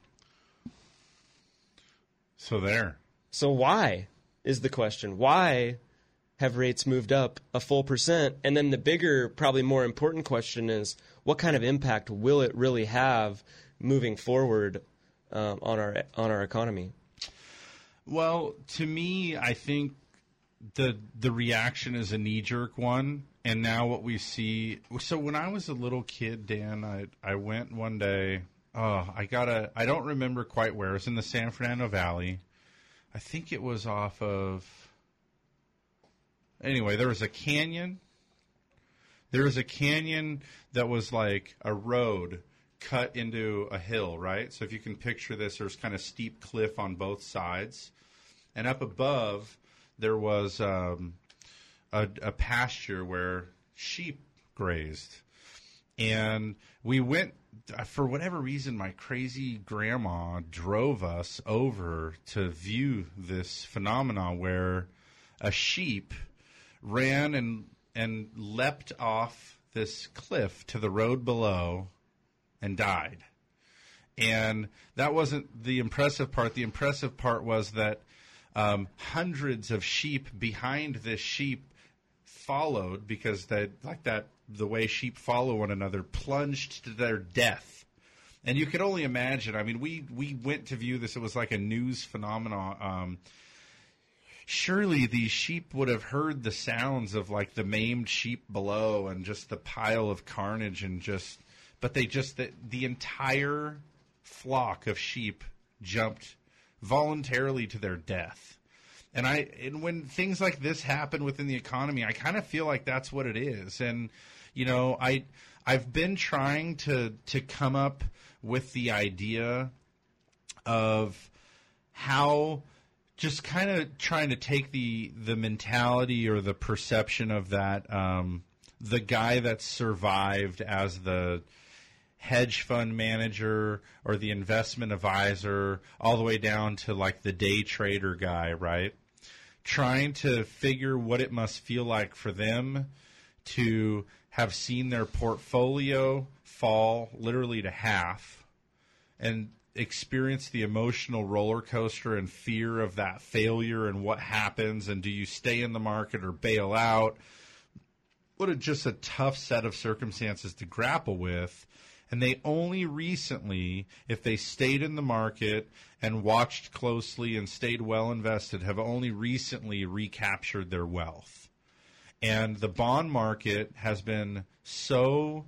so there. So why is the question? Why have rates moved up a full percent? And then the bigger, probably more important question is what kind of impact will it really have moving forward um, on our on our economy? Well, to me, I think the the reaction is a knee jerk one, and now what we see. So when I was a little kid, Dan, I I went one day. Oh, I got a. I don't remember quite where. It was in the San Fernando Valley. I think it was off of. Anyway, there was a canyon. There was a canyon that was like a road cut into a hill, right? So if you can picture this, there's kind of steep cliff on both sides, and up above there was um, a, a pasture where sheep grazed, and we went for whatever reason. My crazy grandma drove us over to view this phenomenon where a sheep ran and and leapt off this cliff to the road below and died. And that wasn't the impressive part. The impressive part was that um, hundreds of sheep behind this sheep followed because that like that the way sheep follow one another plunged to their death. And you could only imagine. I mean, we we went to view this. It was like a news phenomenon. Um, surely these sheep would have heard the sounds of like the maimed sheep below and just the pile of carnage and just but they just the, the entire flock of sheep jumped voluntarily to their death. And I and when things like this happen within the economy, I kind of feel like that's what it is. And you know, I I've been trying to to come up with the idea of how just kind of trying to take the the mentality or the perception of that um, the guy that survived as the hedge fund manager or the investment advisor, all the way down to like the day trader guy, right? Trying to figure what it must feel like for them to have seen their portfolio fall literally to half and experience the emotional roller coaster and fear of that failure and what happens and do you stay in the market or bail out what a just a tough set of circumstances to grapple with and they only recently, if they stayed in the market and watched closely and stayed well invested, have only recently recaptured their wealth. And the bond market has been so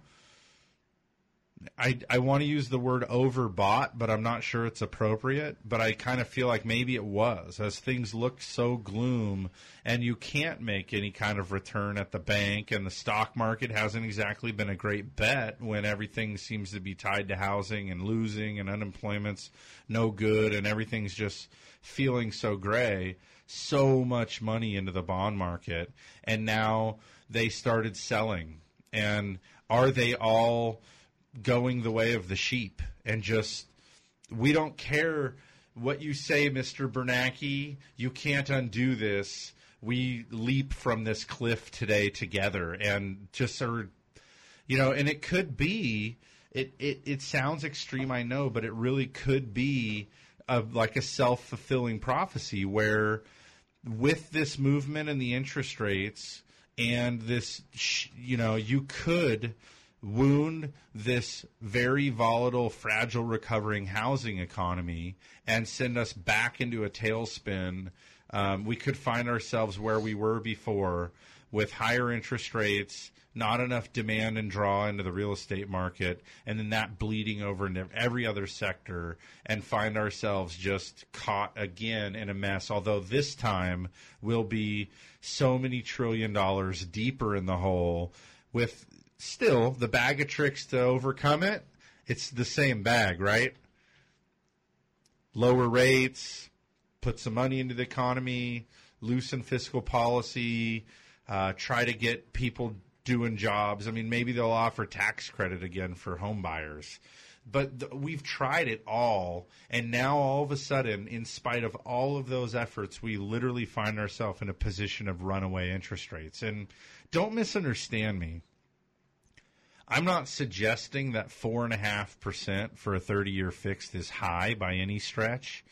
I, I want to use the word overbought, but I'm not sure it's appropriate. But I kind of feel like maybe it was, as things look so gloom, and you can't make any kind of return at the bank, and the stock market hasn't exactly been a great bet when everything seems to be tied to housing and losing, and unemployment's no good, and everything's just feeling so gray. So much money into the bond market, and now they started selling. And are they all going the way of the sheep and just we don't care what you say, Mr. Bernanke. You can't undo this. We leap from this cliff today together, and just of, you know, and it could be. It, it it sounds extreme, I know, but it really could be a, like a self fulfilling prophecy where, with this movement and the interest rates and this, you know, you could wound this very volatile, fragile, recovering housing economy and send us back into a tailspin. Um, we could find ourselves where we were before with higher interest rates, not enough demand and draw into the real estate market, and then that bleeding over into every other sector, and find ourselves just caught again in a mess. Although this time we'll be so many trillion dollars deeper in the hole with still the bag of tricks to overcome it. It's the same bag, right? Lower rates, put some money into the economy, loosen fiscal policy, uh, try to get people doing jobs. I mean, maybe they'll offer tax credit again for home buyers. But th- we've tried it all, and now all of a sudden, in spite of all of those efforts, we literally find ourselves in a position of runaway interest rates. And don't misunderstand me. I'm not suggesting that four and a half percent for a 30 year fixed is high by any stretch.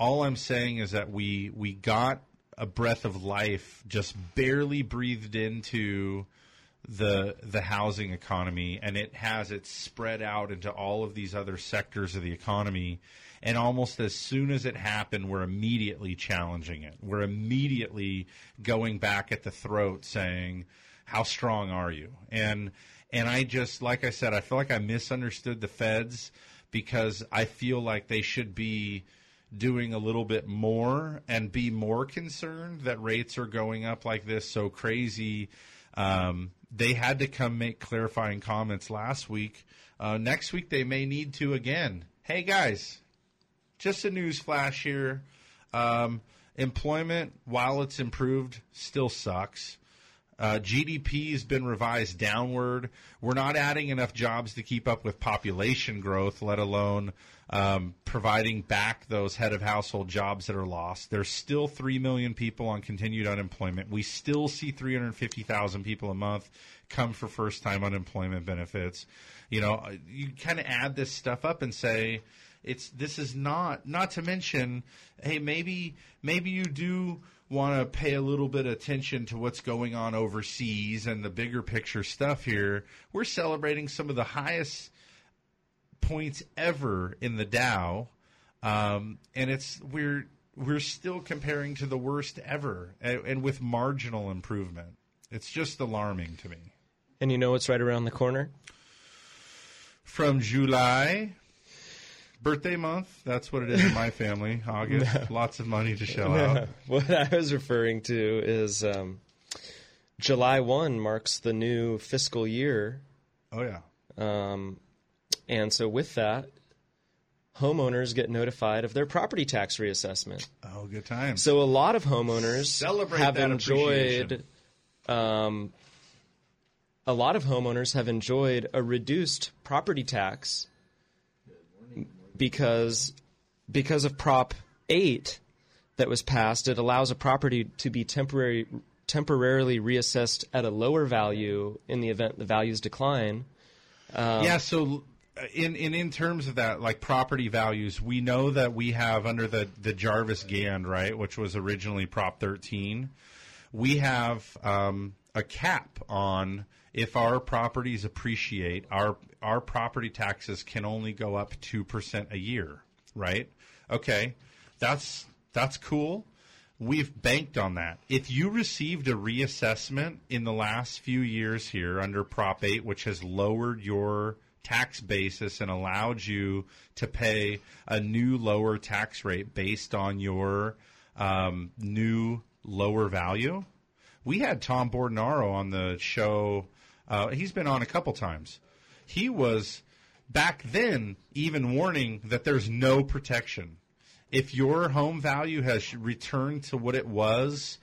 All I'm saying is that we we got a breath of life just barely breathed into the the housing economy and it has it spread out into all of these other sectors of the economy. And almost as soon as it happened we're immediately challenging it. We're immediately going back at the throat saying how strong are you? And and I just like I said I feel like I misunderstood the feds because I feel like they should be doing a little bit more and be more concerned that rates are going up like this so crazy. Um, they had to come make clarifying comments last week. Uh, next week they may need to again. Hey guys, just a news flash here. Um, employment, while it's improved, still sucks. Uh, GDP has been revised downward. We're not adding enough jobs to keep up with population growth, let alone um, providing back those head of household jobs that are lost. There's still 3 million people on continued unemployment. We still see 350,000 people a month come for first time unemployment benefits. You know, you kind of add this stuff up and say, it's this is not not to mention hey maybe maybe you do want to pay a little bit of attention to what's going on overseas and the bigger picture stuff here we're celebrating some of the highest points ever in the Dow, um, and it's we're we're still comparing to the worst ever, and, and with marginal improvement. It's just alarming to me. And you know what's right around the corner? From July, birthday month. That's what it is in my family. August, No. lots of money to shell No, out. What I was referring to is um, July 1 marks the new fiscal year. Oh, yeah. Um, and so with that, homeowners get notified of their property tax reassessment. Oh, good times. So a lot of homeowners Celebrate have enjoyed. Um, a lot of homeowners have enjoyed a reduced property tax because because of Prop Eight that was passed. It allows a property to be temporary temporarily reassessed at a lower value in the event the values decline. Um, yeah, so uh, in, in in terms of that, like property values, we know that we have under the the Jarvis Gann, right, which was originally Prop 13, we have um, a cap on if our properties appreciate, our our property taxes can only go up two percent a year, right? Okay, that's that's cool. We've banked on that. If you received a reassessment in the last few years here under Prop 8, which has lowered your tax basis and allowed you to pay a new lower tax rate based on your um, new lower value, we had Tom Bordonaro on the show. Uh, he's been on a couple times. He was back then even warning that there's no protection. If your home value has returned to what it was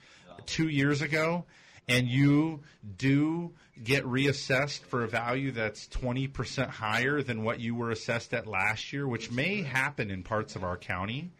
two years ago, and you do get reassessed for a value that's 20% higher than what you were assessed at last year, which may happen in parts of our county,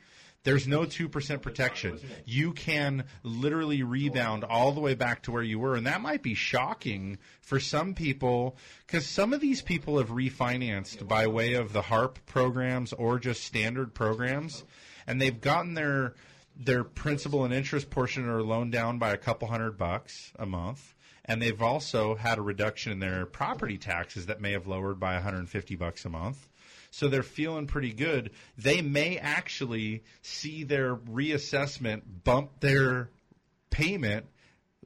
there's no 2% protection. You can literally rebound all the way back to where you were. And that might be shocking for some people because some of these people have refinanced by way of the HARP programs or just standard programs. And they've gotten their their principal and interest portion their loan down by a couple hundred bucks a month. And they've also had a reduction in their property taxes that may have lowered by 150 bucks a month so they're feeling pretty good. They may actually see their reassessment bump their payment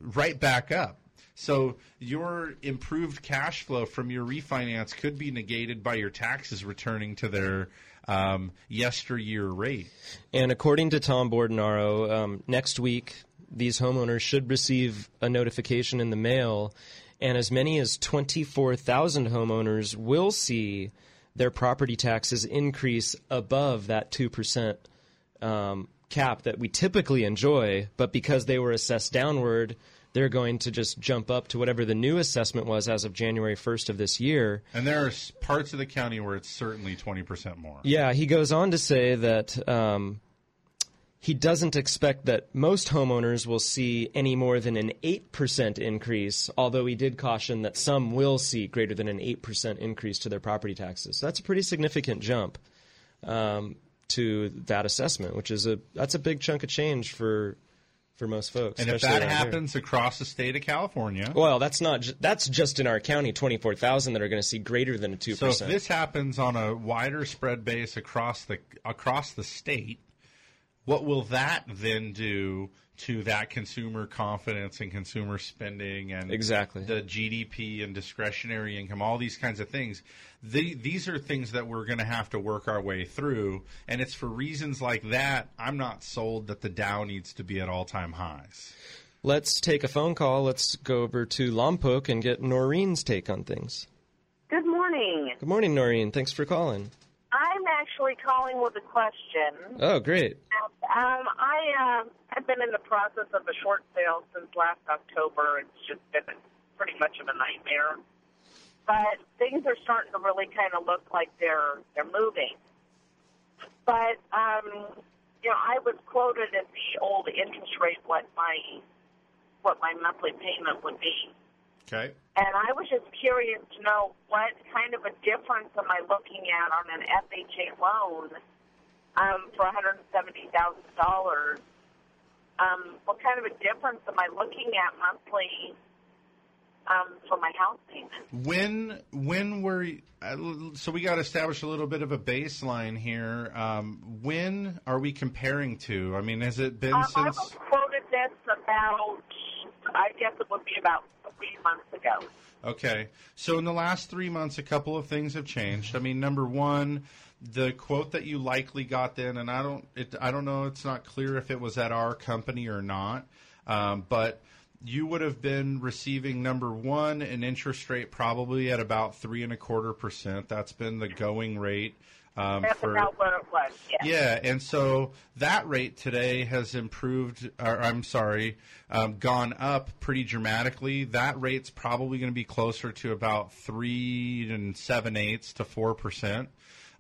right back up. So your improved cash flow from your refinance could be negated by your taxes returning to their um, yesteryear rate. And according to Tom Bordonaro, um, next week these homeowners should receive a notification in the mail, and as many as 24,000 homeowners will see their property taxes increase above that 2% um, cap that we typically enjoy, but because they were assessed downward, they're going to just jump up to whatever the new assessment was as of January 1st of this year. And there are parts of the county where it's certainly 20% more. Yeah, he goes on to say that um, he doesn't expect that most homeowners will see any more than an 8% increase, although he did caution that some will see greater than an 8% increase to their property taxes. So that's a pretty significant jump um, to that assessment, which is a that's a big chunk of change for for most folks. And if that around here. happens across the state of California, well, that's not ju- that's just in our county, twenty four thousand that are going to see greater than a two percent. so if this happens on a wider spread base across the across the state, what will that then do to that consumer confidence and consumer spending and Exactly. the GDP and discretionary income, all these kinds of things? The, these are things that we're going to have to work our way through, and it's for reasons like that. I'm not sold that the Dow needs to be at all time highs. Let's take a phone call. Let's go over to Lompoc and get Noreen's take on things. Good morning. Good morning, Noreen. Thanks for calling. I'm actually calling with a question. Oh, great. Um, I uh, have been in the process of a short sale since last October. It's just been pretty much of a nightmare. But things are starting to really kind of look like they're they're moving. But um, you know, I was quoted at the old interest rate what my what my monthly payment would be. Okay. And I was just curious to know what kind of a difference am I looking at on an FHA loan um, for $170,000? Um, what kind of a difference am I looking at monthly um, for my house payment? When when were you, uh, so we got to establish a little bit of a baseline here. Um, when are we comparing to? I mean, has it been Um, I since? was quoted this about, I guess it would be about three months ago. Okay, so in the last three months, a couple of things have changed. I mean, number one, the quote that you likely got then, and I don't, it, I don't know, it's not clear if it was at our company or not, um, but you would have been receiving number one an interest rate probably at about three and a quarter percent. That's been the going rate. Um, That's for, about what it was, yeah. yeah, and so that rate today has improved, or I'm sorry, um, gone up pretty dramatically. That rate's probably going to be closer to about three and seven eighths to four percent.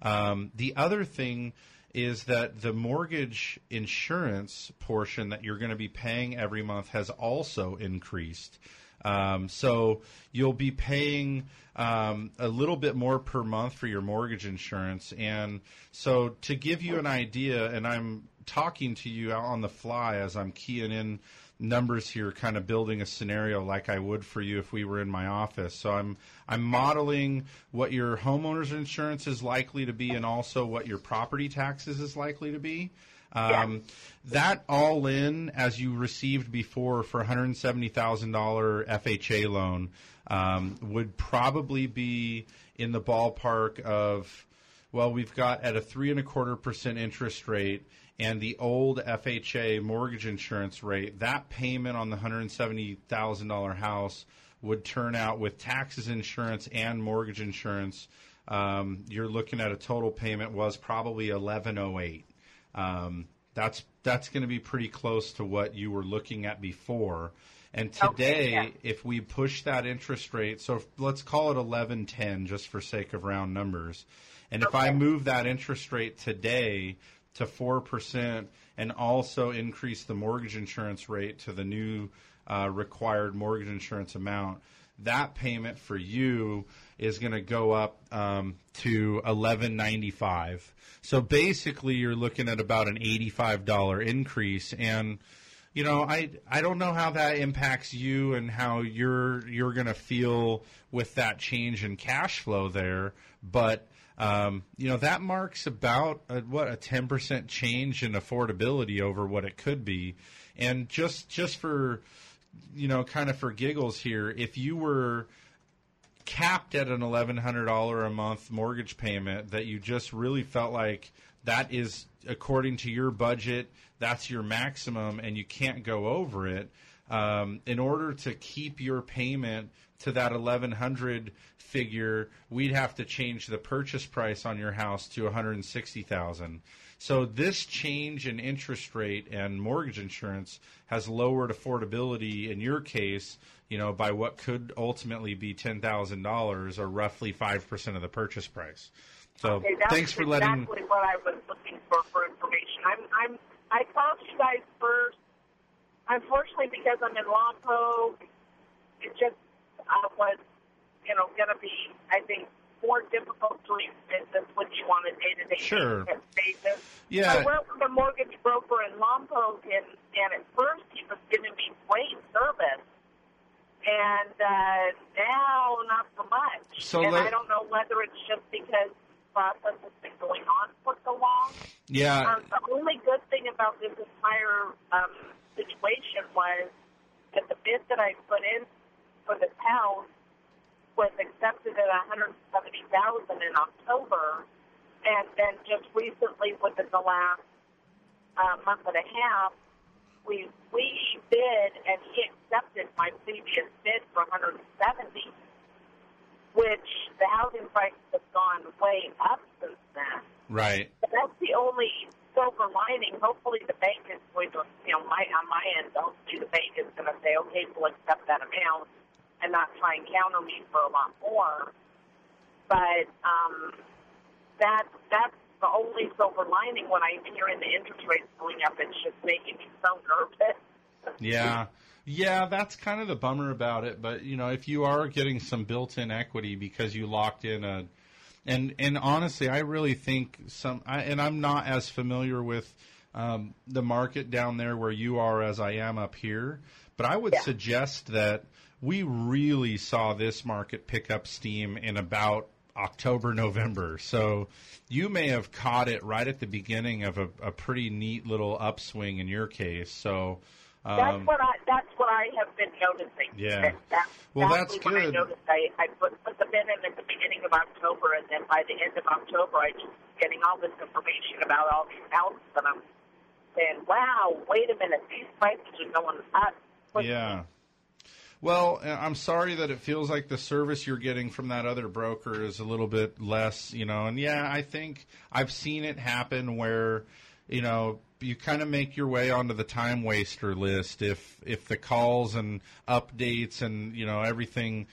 Um, the other thing is that the mortgage insurance portion that you're going to be paying every month has also increased. Um, so you'll be paying um, a little bit more per month for your mortgage insurance. And so to give you an idea, and I'm talking to you on the fly as I'm keying in numbers here, kind of building a scenario like I would for you if we were in my office. So I'm I'm modeling what your homeowner's insurance is likely to be, and also what your property taxes is likely to be. Um, That all in, as you received before for $170,000 FHA loan, um, would probably be in the ballpark of, well, we've got at a three and a quarter percent interest rate and the old FHA mortgage insurance rate, that payment on the $170,000 house would turn out with taxes, insurance, and mortgage insurance. Um, you're looking at a total payment was probably 1108. Um, that's that's going to be pretty close to what you were looking at before. And today, yeah. if we push that interest rate, so if, let's call it eleven ten, just for sake of round numbers. And if I move that interest rate today to four percent, and also increase the mortgage insurance rate to the new uh, required mortgage insurance amount, that payment for you is going to go up um, to eleven ninety five. So basically, you're looking at about an eighty five dollar increase, and you know, I I don't know how that impacts you and how you're you're going to feel with that change in cash flow there, but. Um, you know that marks about a, what a ten percent change in affordability over what it could be, and just just for you know, kind of for giggles here, if you were capped at an eleven hundred dollar a month mortgage payment that you just really felt like that is according to your budget, that's your maximum, and you can't go over it. Um, in order to keep your payment to that eleven hundred figure, we'd have to change the purchase price on your house to one hundred sixty thousand. So this change in interest rate and mortgage insurance has lowered affordability in your case, you know, by what could ultimately be ten thousand dollars or roughly five percent of the purchase price. So Okay, thanks for letting. exactly what I was looking for for information. I'm, I'm, I called you guys first. Unfortunately, because I'm in Lompoc, it just uh, was, you know, going to be, I think, more difficult to exist than what you want a day to day basis. Yeah. I worked with a mortgage broker in Lompoc, and, and at first he was giving me great service. And uh, now, not so much. So and let, I don't know whether it's just because process has been going on for so long. Yeah. Um, the only good thing about this entire um, situation was that the bid that I put in for the house was accepted at 170,000 in October, and then just recently, within the last uh, month and a half, we we bid and he accepted my previous bid for 170, which the housing prices have gone way up since then. Right. But that's the only silver lining. Hopefully, the bank is going to, you know, my on my end, hopefully the bank is going to say, okay, we'll accept that amount and not try and counter me for a lot more. But um, that that's the only silver lining when I'm hearing the interest rates going up. It's just making me so nervous. Yeah. Yeah, that's kind of the bummer about it. But you know, if you are getting some built-in equity because you locked in a, and and honestly, I really think some. I, and I'm not as familiar with um, the market down there where you are as I am up here. But I would suggest that we really saw this market pick up steam in about October, November. So you may have caught it right at the beginning of a, a pretty neat little upswing in your case. So. Um, that's what I that's what I have been noticing. Yeah. That, that, Well, that's that's I noticed I, I put, put the bid in at the beginning of October, and then by the end of October, I just getting all this information about all these houses, and I'm saying, "Wow, wait a minute, these prices are going up." Yeah. Well, uh, I'm sorry that it feels like the service you're getting from that other broker is a little bit less, you know. And yeah, I think I've seen it happen where, you know, you kind of make your way onto the time waster list if if the calls and updates and you know everything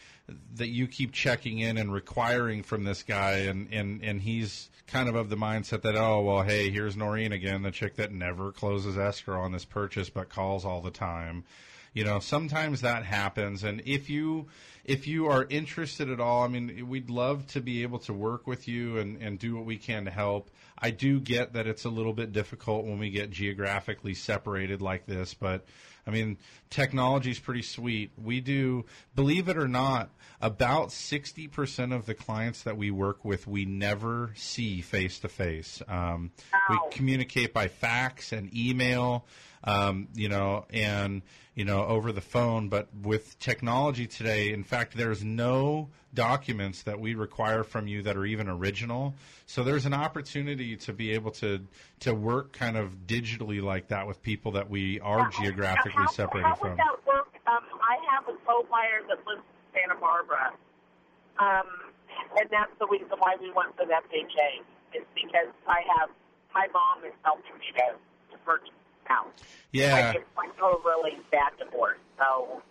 that you keep checking in and requiring from this guy and and and he's kind of of the mindset that oh well hey here's Noreen again the chick that never closes escrow on this purchase but calls all the time you know sometimes that happens. And if you if you are interested at all i mean we'd love to be able to work with you and and do what we can to help. I do get that it's a little bit difficult when we get geographically separated like this but i mean technology is pretty sweet. We do believe it or not about 60% of the clients that we work with we never see face to face um we communicate by fax and email um, you know, and you know over the phone. But with technology today, in fact, there's no documents that we require from you that are even original. So there's an opportunity to be able to to work kind of digitally like that with people that we are geographically how, separated how from. would that work? Um, I have a co-buyer that lives in Santa Barbara, um, and that's the reason why we went with FHA. Is because I have my mom is helping me to, to purchase the house. Yeah. I just went through a really bad divorce, so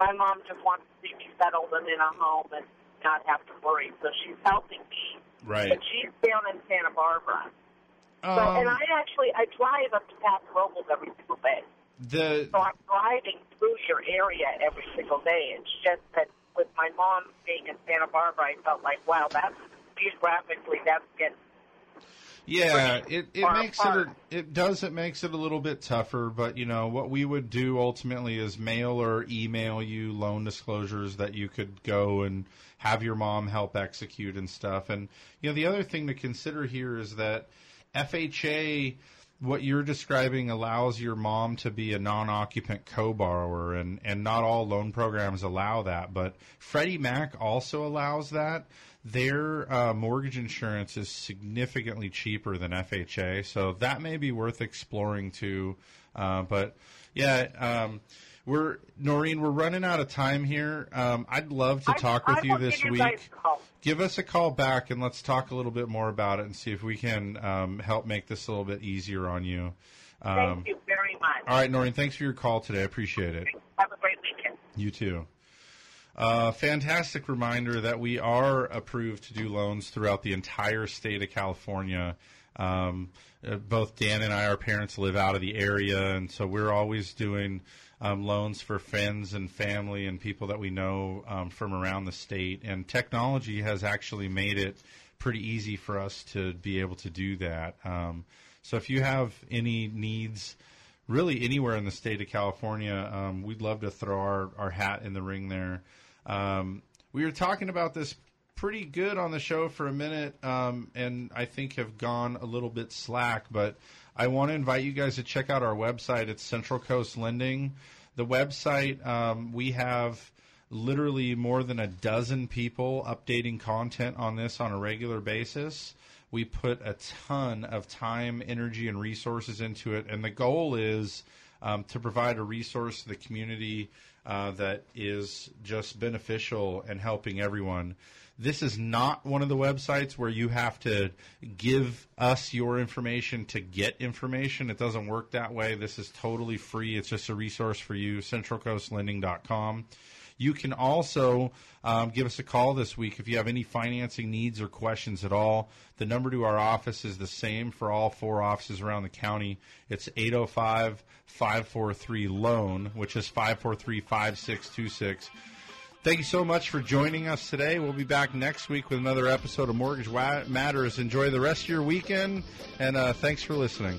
my mom just wants to see me settled and in a home and not have to worry. So she's helping me. Right. But she's down in Santa Barbara. so, Um, and I actually I drive up to Paso Robles every single day. The So I'm driving through your area every single day. It's just that with my mom being in Santa Barbara, I felt like, wow, that's geographically that's getting Yeah, it, it makes it a, it does it makes it a little bit tougher, but you know what we would do ultimately is mail or email you loan disclosures that you could go and have your mom help execute and stuff. And you know the other thing to consider here is that FHA what you're describing allows your mom to be a non-occupant co-borrower and and not all loan programs allow that but Freddie Mac also allows that. Their uh, mortgage insurance is significantly cheaper than FHA so that may be worth exploring too. Uh, but yeah um, we're Noreen we're running out of time here. Um, I'd love to talk with I you this week guys a call. Give us a call back and let's talk a little bit more about it and see if we can um, help make this a little bit easier on you. Um, Thank you very much. All right, Noreen, thanks for your call today. I appreciate it. Have a great weekend. You too. Uh, fantastic reminder that we are approved to do loans throughout the entire state of California. Um, uh, both Dan and I, our parents live out of the area, and so we're always doing um, loans for friends and family and people that we know um, from around the state. And technology has actually made it pretty easy for us to be able to do that. Um, so if you have any needs, really anywhere in the state of California, um, we'd love to throw our, our hat in the ring there. Um, we were talking about this pretty good on the show for a minute, um, and I think have gone a little bit slack. But I want to invite you guys to check out our website. It's Central Coast Lending. The website um, we have literally more than a dozen people updating content on this on a regular basis. We put a ton of time, energy, and resources into it, and the goal is um, to provide a resource to the community uh, that is just beneficial and helping everyone. This is not one of the websites where you have to give us your information to get information. It doesn't work that way. This is totally free. It's just a resource for you. CentralCoastLending.com. You can also um, give us a call this week if you have any financing needs or questions at all. The number to our office is the same for all four offices around the county. It's 805 543 LOAN, which is 543 5626. Thank you so much for joining us today. We'll be back next week with another episode of Mortgage Matters. Enjoy the rest of your weekend, and uh, thanks for listening.